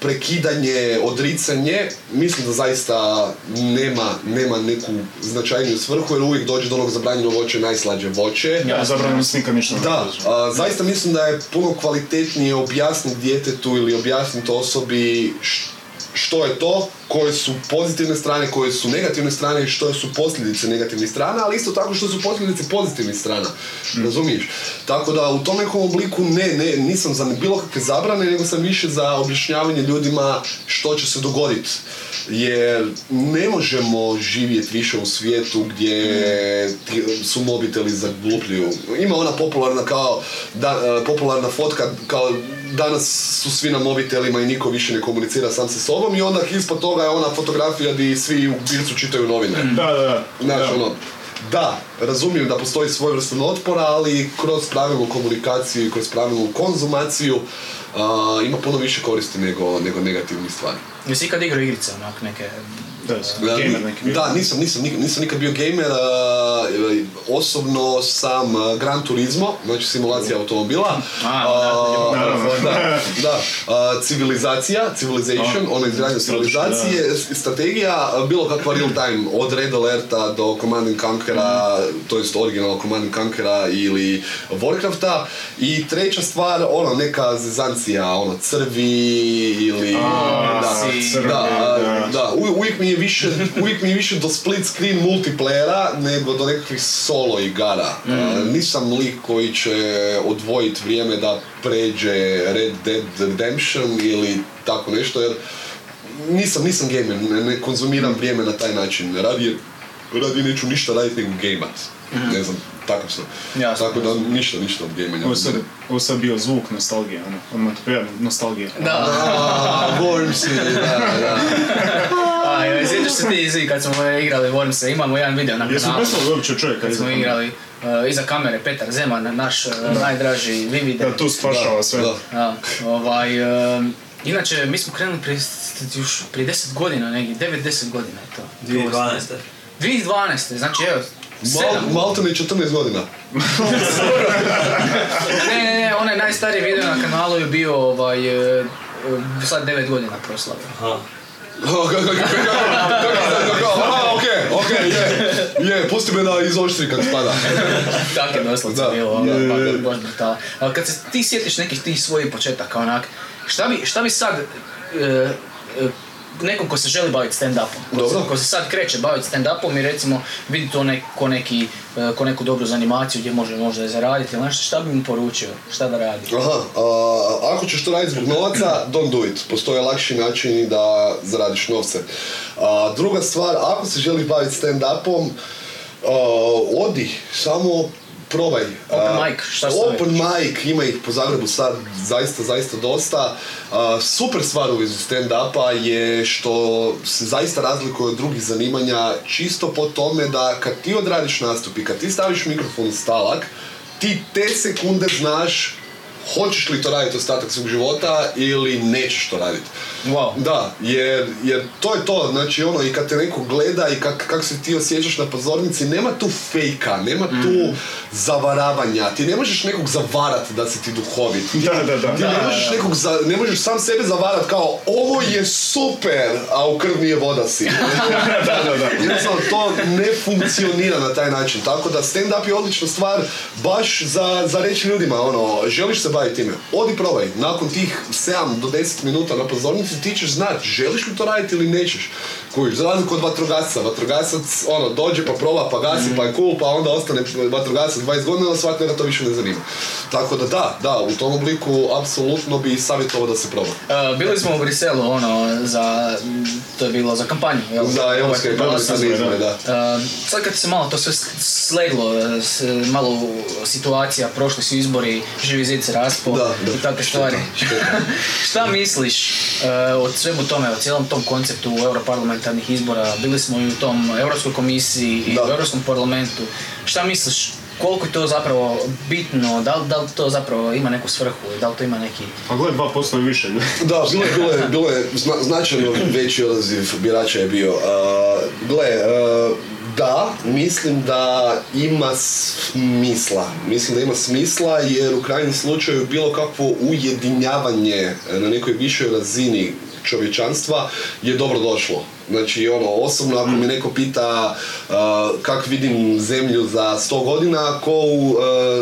S2: prekidanje, odricanje, mislim da zaista nema, nema neku značajniju svrhu jer uvijek dođe do onog zabranjenog voće najslađe voće.
S1: Ja, zabranjeno se nikad ništa
S2: Da, a, zaista mislim da je puno kvalitetnije objasniti djetetu ili objasniti osobi što je to, koje su pozitivne strane, koje su negativne strane i što su posljedice negativnih strana, ali isto tako što su posljedice pozitivnih strana. Razumiješ? Tako da u tom nekom obliku ne, ne, nisam za bilo kakve zabrane, nego sam više za objašnjavanje ljudima što će se dogoditi. Jer ne možemo živjeti više u svijetu gdje su mobiteli zaglupljuju. Ima ona popularna kao da, e, popularna fotka kao danas su svi na mobitelima i niko više ne komunicira sam sa sobom i onda ispod toga je ona fotografija gdje svi u bircu čitaju novine.
S1: Da, da, da.
S2: Znaš,
S1: Da.
S2: ono, da, razumijem da postoji svojevrstan otpor, ali kroz pravilnu komunikaciju i kroz pravilnu konzumaciju a, ima puno više koristi nego, nego negativnih stvari.
S3: Jesi ikad igrao igrice, onak neke...
S1: Da, gamer neki bio.
S2: Da, nisam, nisam, nisam nikad bio gamer, a, osobno sam a, Gran Turismo, znači simulacija automobila.
S3: A,
S1: naravno.
S2: da, da, a, civilizacija, civilization, ono izgradnja civilizacije, strategija, bilo kakva real time, od Red Alerta do Command and Conquera, to jest originalno Command and Conquera ili Warcrafta. I treća stvar, ono, neka zezancija, ono, crvi ili... Da, da,
S1: da.
S2: uvijek mi je više, uvijek mi je više do split screen multiplayera nego do nekakvih solo igara. A, nisam lik koji će odvojiti vrijeme da pređe Red Dead Redemption ili tako nešto jer nisam, nisam gamer, ne, ne konzumiram vrijeme na taj način. Radije, radije neću ništa raditi nego gamat. Ne znam, takav sam.
S3: Jasno,
S2: tako da ništa, ništa od gamanja.
S1: Ovo sad, bio zvuk nostalgije, ono, odmah te prijavim, nostalgija.
S3: Da.
S2: A, Worms je, da, da.
S3: Sjećaš se ti Izi, kad smo igrali Wormse, imamo jedan video na
S1: Jesu
S3: kanalu.
S1: mislili uopće čovjek
S3: Kad smo igrali uh, iza kamere, Petar Zeman, naš uh, najdraži Vivide.
S1: Da, tu spašava sve.
S2: Da.
S3: Da, ovaj, um, inače, mi smo krenuli prije, još prije 10 godina, negdje, 9-10 godina je to.
S4: 2012.
S3: 2012. Znači, evo,
S2: Mal,
S3: 7.
S2: Malta mi je 14 godina.
S3: Ne, ne, ne, onaj najstariji video na kanalu je bio, ovaj, sad 9 godina proslavio.
S4: Aha.
S2: Je, je, pusti me da izoštri kad spada.
S3: Tako je doslovce bilo, ono,
S1: Je,
S3: baš- brutala. A kad se ti sjetiš nekih tih svojih početaka, onak, šta bi, šta bi sad, e, e, nekom ko se želi baviti stand-upom,
S2: Dobro.
S3: se- ko se sad kreće baviti stand-upom i recimo vidi to nek, ko, neki, e, ko neku dobru zanimaciju gdje može možda zaraditi ili nešto, šta bi mu poručio, šta da radi?
S2: Aha, a, ako ćeš to raditi zbog novaca, don't do it. Postoje lakši načini da zaradiš novce. A, druga stvar, ako se želi baviti stand-upom, a, odi, samo probaj.
S3: Open
S2: A,
S3: mic, šta
S2: Open mic, ima ih po Zagrebu sad zaista, zaista dosta. Super stvar u vezi stand-upa je što se zaista razlikuje od drugih zanimanja čisto po tome da kad ti odradiš nastup i kad ti staviš mikrofon u stalak, ti te sekunde znaš hoćeš li to raditi ostatak svog života ili nećeš to raditi.
S3: Wow.
S2: Da, jer, jer to je to, znači ono, i kad te neko gleda i kak, kako se ti osjećaš na pozornici, nema tu fejka, nema tu zavaravanja, ti ne možeš nekog zavarat da si ti duhovit.
S1: Da, da, da.
S2: Ti ne možeš
S3: da.
S2: nekog, za, ne možeš sam sebe zavarat kao ovo je super, a u krv nije voda si.
S1: da, da, da.
S2: Jednostavno to ne funkcionira na taj način, tako da stand-up je odlična stvar baš za, za reći ljudima, ono, želiš se baviti time, odi probaj, nakon tih 7 do 10 minuta na pozornici ti ćeš znati želiš li to raditi ili nećeš. Kužiš, za razliku od vatrogasca, vatrogasac ono, dođe pa proba pa gasi pa je cool pa onda ostane vatrogasac 20 godina, ali svakog to više ne zanima. Tako da da, da, u tom obliku apsolutno bi savjetovao da se proba.
S3: E, bili smo u Briselu, ono, za, to je bilo za kampanju, jel?
S2: Za europske
S3: Ovaj,
S2: izbore, da.
S3: E, sad kad se malo to sve sleglo, s- malo situacija, prošli su izbori, živi zid se raspo
S2: Da, da.
S3: i takve stvari. Šta misliš e, o svemu tome, o cijelom tom konceptu europarlamentarnih izbora? Bili smo i u tom Europskoj komisiji i
S2: Da.
S3: u Europskom parlamentu. Šta misliš, koliko je to zapravo bitno, da li, da li to zapravo ima neku svrhu, da li to ima neki...
S1: A gle, 2% i više.
S2: Da, bilo je, bilo je, bilo je zna- značajno veći odaziv birača je bio. Uh, gle, uh, da, mislim da ima smisla. Mislim da ima smisla jer u krajnjem slučaju bilo kakvo ujedinjavanje na nekoj višoj razini čovječanstva je dobro došlo. Znači, ono, osobno ako me neko pita uh, kako vidim zemlju za 100 godina, ko u uh,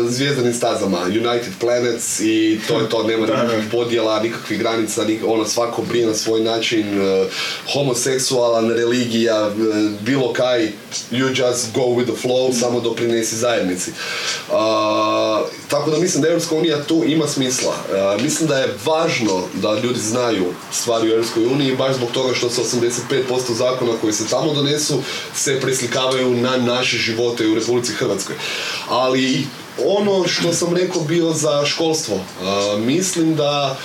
S2: zvijezdanim stazama, United Planets i to je to, nema nikakvih podjela, nikakvih granica, nik, ono, svako brije na svoj način, uh, homoseksualan, religija, uh, bilo kaj, you just go with the flow, samo doprinesi zajednici. Uh, tako da mislim da Europska unija tu ima smisla. Uh, mislim da je važno da ljudi znaju stvari u Europskoj uniji, baš zbog toga što se 85% zakona koji se tamo donesu se preslikavaju na naše živote u Republici Hrvatskoj. Ali ono što sam rekao bio za školstvo, uh, mislim da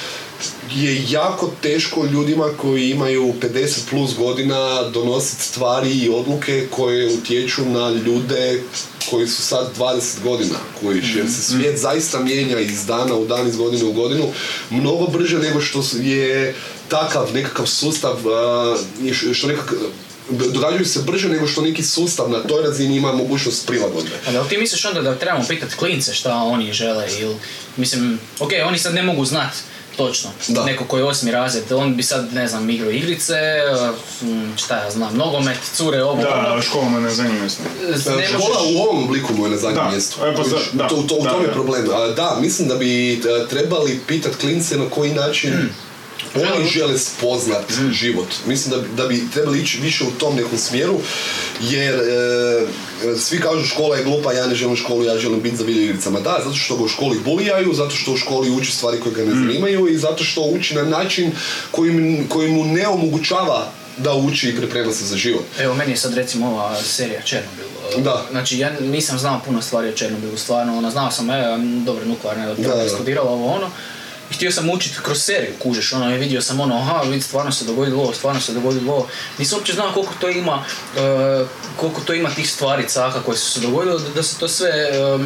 S2: je jako teško ljudima koji imaju 50 plus godina donositi stvari i odluke koje utječu na ljude koji su sad 20 godina, koji jer se svijet zaista mijenja iz dana u dan, iz godine u godinu, mnogo brže nego što je takav nekakav sustav, š- što nekak, događaju se brže nego što neki sustav na toj razini ima mogućnost prilagodbe.
S3: A da li ti misliš onda da trebamo pitati klince šta oni žele ili, mislim, ok, oni sad ne mogu znat točno,
S2: Da.
S3: neko koji je osmi razred, on bi sad, ne znam, igrao igrice, mm, šta ja znam, nogomet, cure, ovo, ono.
S1: Da, škola me ne zanima isto.
S3: ne
S2: Škola u ovom obliku mu je na zadnjem mjestu.
S1: e, pa da,
S2: to, to, u tome je problem. A, da, mislim da bi e, trebali pitat klince na koji način
S1: Hmm.
S2: Oni žele spoznat život. Mislim da bi, da bi trebali ići više u tom nekom smjeru, jer e, svi kažu škola je glupa, ja ne želim školu, ja želim biti za video igricama. Da, zato što ga u školi bulijaju, zato što u školi uči stvari koje ga ne
S1: Hmm.
S2: zanimaju i zato što uči na način koji, mu- koji mu ne omogućava da uči i priprema se za život.
S3: Evo, meni je sad recimo ova serija Černobil. e,
S2: Da.
S3: Znači, ja nisam znao puno stvari o Černobilu, stvarno, ono, znao sam, e, dobro, nuklearna
S2: da.
S3: eksplodirala, ovo ono. Htio sam učiti kroz seriju, kužeš, ono, i vidio sam ono, aha, vidi, stvarno se dogodilo ovo, stvarno se dogodilo ovo. Nisam uopće znao koliko to ima, e, koliko to ima tih stvari, caka koje su se dogodile, da, da se to sve e,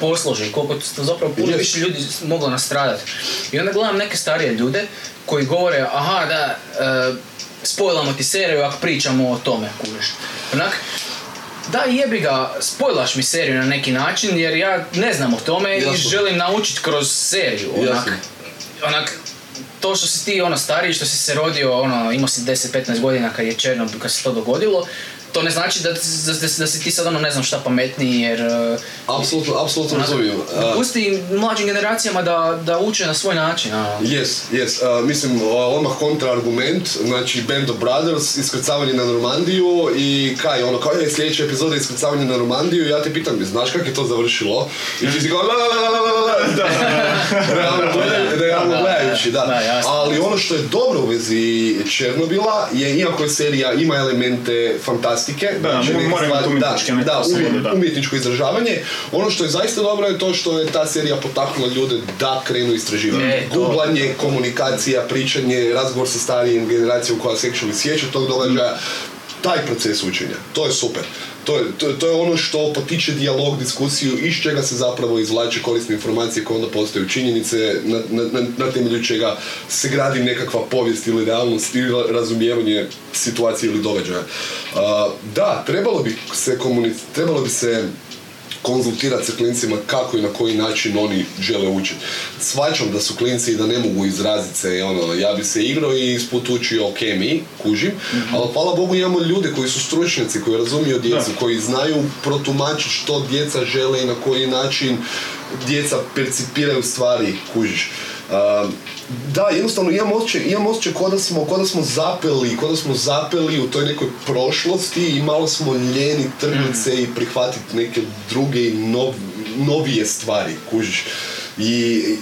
S3: posloži, koliko to zapravo puno više ljudi moglo nastradati. I onda gledam neke starije ljude koji govore, aha, da, e, spojlamo ti seriju ako pričamo o tome, kužiš. Onak, da jebi ga, spojlaš mi seriju na neki način jer ja ne znam o tome i želim naučiti kroz seriju. Onak,
S2: Jasno.
S3: Onak, to što si ti ono stariji, što si se rodio, ono, imao si 10-15 godina kad je Černobil, kad se to dogodilo, to ne znači da, da, da, da si ti sad ono ne znam šta pametniji jer... uh,
S2: Apsolutno, apsolutno razumijem. A,
S3: Pusti mlađim generacijama da, da uče na svoj način.
S2: Yes, yes. A, mislim, a, odmah kontraargument, znači Band of Brothers, iskrcavanje na Normandiju i kaj, ono, kao je sljedeća epizoda iskrcavanje na Normandiju, ja te pitam, znaš kako je to završilo? I ti si kao, la, la, la, la, la, la, la. Realno gledaj- realno gledajući, da. Ali ono što je dobro u vezi Černobila je, iako je serija ima elemente fantastike,
S1: Da,
S2: znači neke
S1: mora imati
S2: stvari-
S1: umjetničke neke
S2: da,
S1: slobode, da.
S2: umjetničko izražavanje. Ono što je zaista dobro je to što je ta serija potaknula ljude da krenu istraživati.
S3: E, to-
S2: Googlanje, komunikacija, pričanje, razgovor sa starijim generacijom koja se actually sjeća tog događaja, taj proces učenja, to je super. To je, to, to je ono što potiče dijalog, diskusiju, iz čega se zapravo izvlače korisne informacije koje onda postaju činjenice, na, na, na, temelju čega se gradi nekakva povijest ili realnost ili ra- razumijevanje situacije ili događaja. A, da, trebalo bi se komunic- trebalo bi se konzultirati sa klincima kako i na koji način oni žele učiti. Svačam da su klinci i da ne mogu izraziti se, ono, ja bi se igrao i isput učio o kemiji, kužim, ali hvala Bogu imamo ljude koji su stručnjaci, koji razumiju djecu,
S1: Da.
S2: koji znaju protumačiti što djeca žele i na koji način djeca percipiraju stvari, kužiš. Um, da, jednostavno imam osjećaj, imam osjećaj ko da smo, ko da smo zapeli, ko da smo zapeli u toj nekoj prošlosti i malo smo ljeni trgnut se i prihvatiti neke druge i nov, novije stvari, kužiš. I,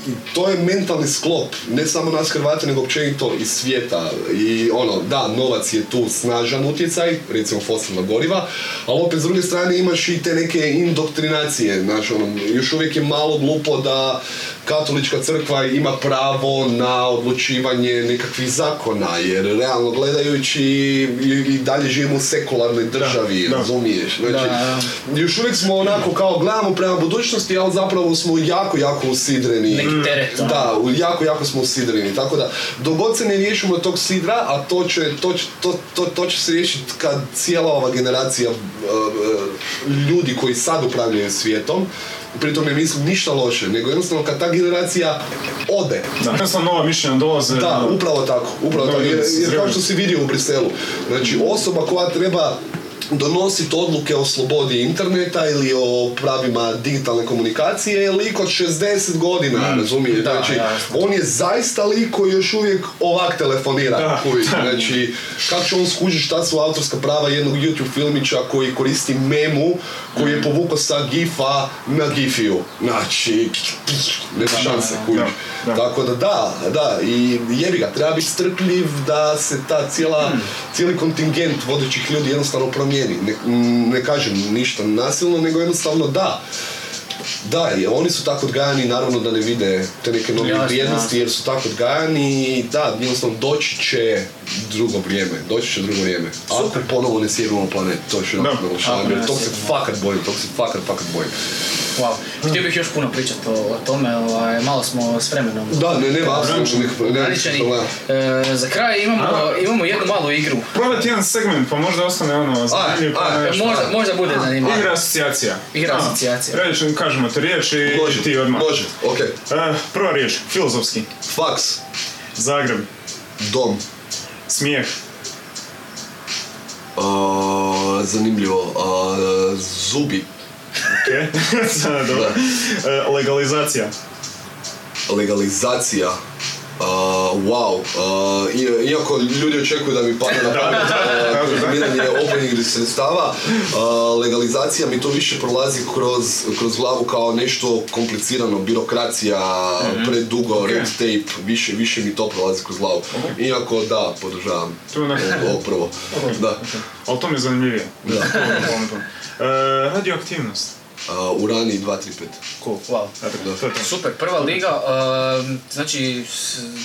S2: I to je mentalni sklop, ne samo nas Hrvata, nego općenito iz svijeta. I ono, da, novac je tu snažan utjecaj, recimo fosilna goriva, ali opet s druge strane imaš i te neke indoktrinacije, znaš, ono, još uvijek je malo glupo da katolička crkva ima pravo na odlučivanje nekakvih zakona, jer realno gledajući i, i dalje živimo u sekularnoj državi,
S1: da.
S2: razumiješ? Znači,
S3: Da.
S2: još uvijek smo onako kao gledamo prema budućnosti, ali zapravo smo jako, jako usidreni.
S3: Neki teret, ono.
S2: Da, jako, jako smo usidreni. Tako da, dok god se ne riješimo tog sidra, a to će, to, to, to, to će se riješiti kad cijela ova generacija uh, uh, ljudi koji sad upravljaju svijetom, pritom ne mislim ništa loše, nego jednostavno kad ta generacija ode,
S1: Da, jednostavno nova mišljenja dolaze.
S2: da, upravo tako, upravo tako. Jer, jer kao što si vidio u Briselu, znači osoba koja treba donositi odluke o slobodi interneta ili o pravima digitalne komunikacije je lik od 60 godina, razumije?
S3: Da,
S2: znači,
S3: jasno.
S2: on je zaista lik koji još uvijek ovak telefonira.
S1: Da.
S2: Znači, kako će on skužiti šta su autorska prava jednog YouTube filmića koji koristi memu koji je povukao sa gifa na gifiju. Znači, nema šanse, kužiš. Tako da da, da, i jebi ga, treba biti strpljiv da se ta cijela, cijeli kontingent vodećih ljudi jednostavno promijeni. Ne, ne kažem ništa nasilno, nego jednostavno da. Da, i oni su tako odgajani, naravno da ne vide te neke nove
S3: Jasno,
S2: vrijednosti jer su tako odgajani i da, jednostavno doći će drugo vrijeme, doći će drugo vrijeme. Ako ponovo ne sjedimo planet, to jer
S3: ne
S2: tog se fakat bojim, tog se fakat, fakat bojim.
S3: Wow. Htio bih još puno pričati o, o tome, ovaj, malo smo s vremenom.
S2: Da, ne, nema apsolutno problema.
S3: E, za kraj imamo, imamo jednu malu igru.
S1: Probati jedan segment, pa možda ostane ono zanimljiv. pa.
S3: Možda, možda bude zanimljivo.
S1: Igra asocijacija.
S3: Igra asocijacija.
S1: Reći, kažemo ti riječ i
S2: Može,
S1: ti odmah.
S2: može, okej.
S1: E, prva riječ, filozofski.
S2: Faks,
S1: Zagreb.
S2: dom,
S1: Smijeh.
S2: a, zanimljivo, zubi,
S1: Ok. Sada, Dobro. E, legalizacija.
S2: legalizacija, a, wow, i- iako ljudi očekuju da mi padne na pamet konzumiranje opojnih sredstava, a, legalizacija mi to više prolazi kroz, kroz glavu kao nešto komplicirano, birokracija, predugo, red tape, više, više mi to prolazi kroz glavu. Iako da, podržavam ovo, prvo. Da.
S1: Ali to mi je zanimljivije.
S2: Da.
S1: E, radioaktivnost.
S2: A, urani 235.
S1: Cool.
S3: Wow.
S1: To.
S3: Super, prva liga, ehm, znači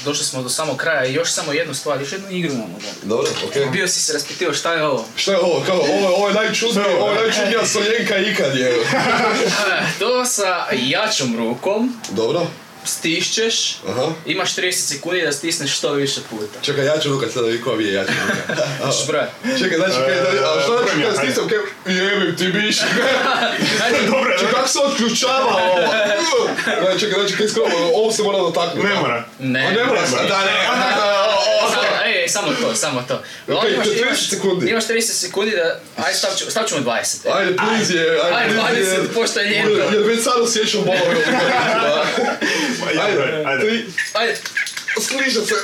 S3: došli smo do samog kraja i još samo jednu stvar, još jednu igru imamo. da.
S2: Dobro, okej.
S3: Bio si se raspitivao šta je ovo?
S2: Šta je ovo? Kao, ovo, je- ovo je najčudnije, ovo je najčudnija soljenka ikad je.
S3: To sa jačom rukom
S2: Dobro,
S3: stišćeš,
S2: aha.
S3: imaš 30 sekundi da stisneš što više puta.
S2: Čekaj, ja ću rukat sada vi koja vi je jača ruka. A,
S3: Šbraj.
S2: Čekaj, znači, kaj, a što znači
S1: Prvi,
S2: kad
S1: ajde.
S2: stisam, kaj, jebim ti biš.
S1: Dobro,
S2: Čekaj, kako se otključava ovo? Znači, čekaj, znači, kaj skoro, ovo se mora dotaknuti.
S1: ne mora.
S3: Ne.
S2: A ne mora sad, da, ne
S3: samo to, samo to. Okay, imaš,
S2: 30 sekundi.
S3: Imaš 30 sekundi da, ajde stav, ću, ćemo 20. E.
S2: Ajde, please je, ajde,
S3: ajde 20, pošto je lijepo.
S2: Jer ja već sad osjećam bolo.
S1: ajde,
S2: ajde.
S1: Ajde.
S2: Se.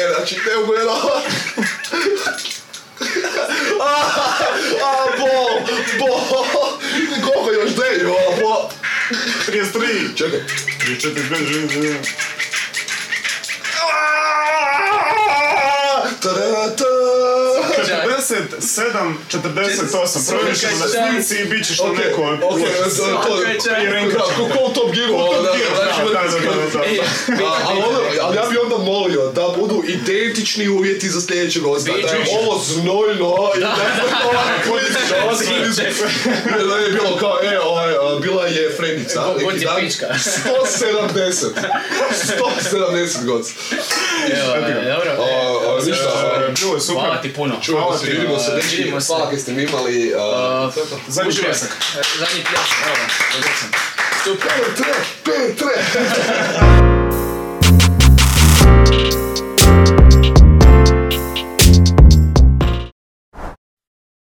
S2: E, znači, te ugledala. a, a, bol, bol. Koliko još deju, bo, bol.
S1: 33.
S2: Čekaj.
S1: 34, 5,
S2: 6,
S1: Ta-da-da! 48, provjeriš na snimci i bit ćeš na
S2: Ok,
S1: neko...
S2: ok, to, to, renka. Ko, u Top Gearu,
S1: Top Gearu,
S2: znači, ali, ono, ali ja bi onda molio da budu identični uvjeti za sljedećeg gosta. Da je ovo znojno i da je da je bilo kao, e, ovaj, bila je frendica.
S3: God je pička.
S2: 170. 170 god.
S3: Evo, e, dobro. E,
S2: ništa,
S1: E, Bilo je super.
S3: Hvala ti puno.
S1: Hvala ti,
S2: vidimo se, dečki,
S3: vidimo se.
S2: hvala kaj ste mi imali.
S3: Uh,
S2: to.
S1: Zadnji pljesak.
S3: Zadnji pljesak, evo, dobro sam. Super.
S2: Petre, Petre!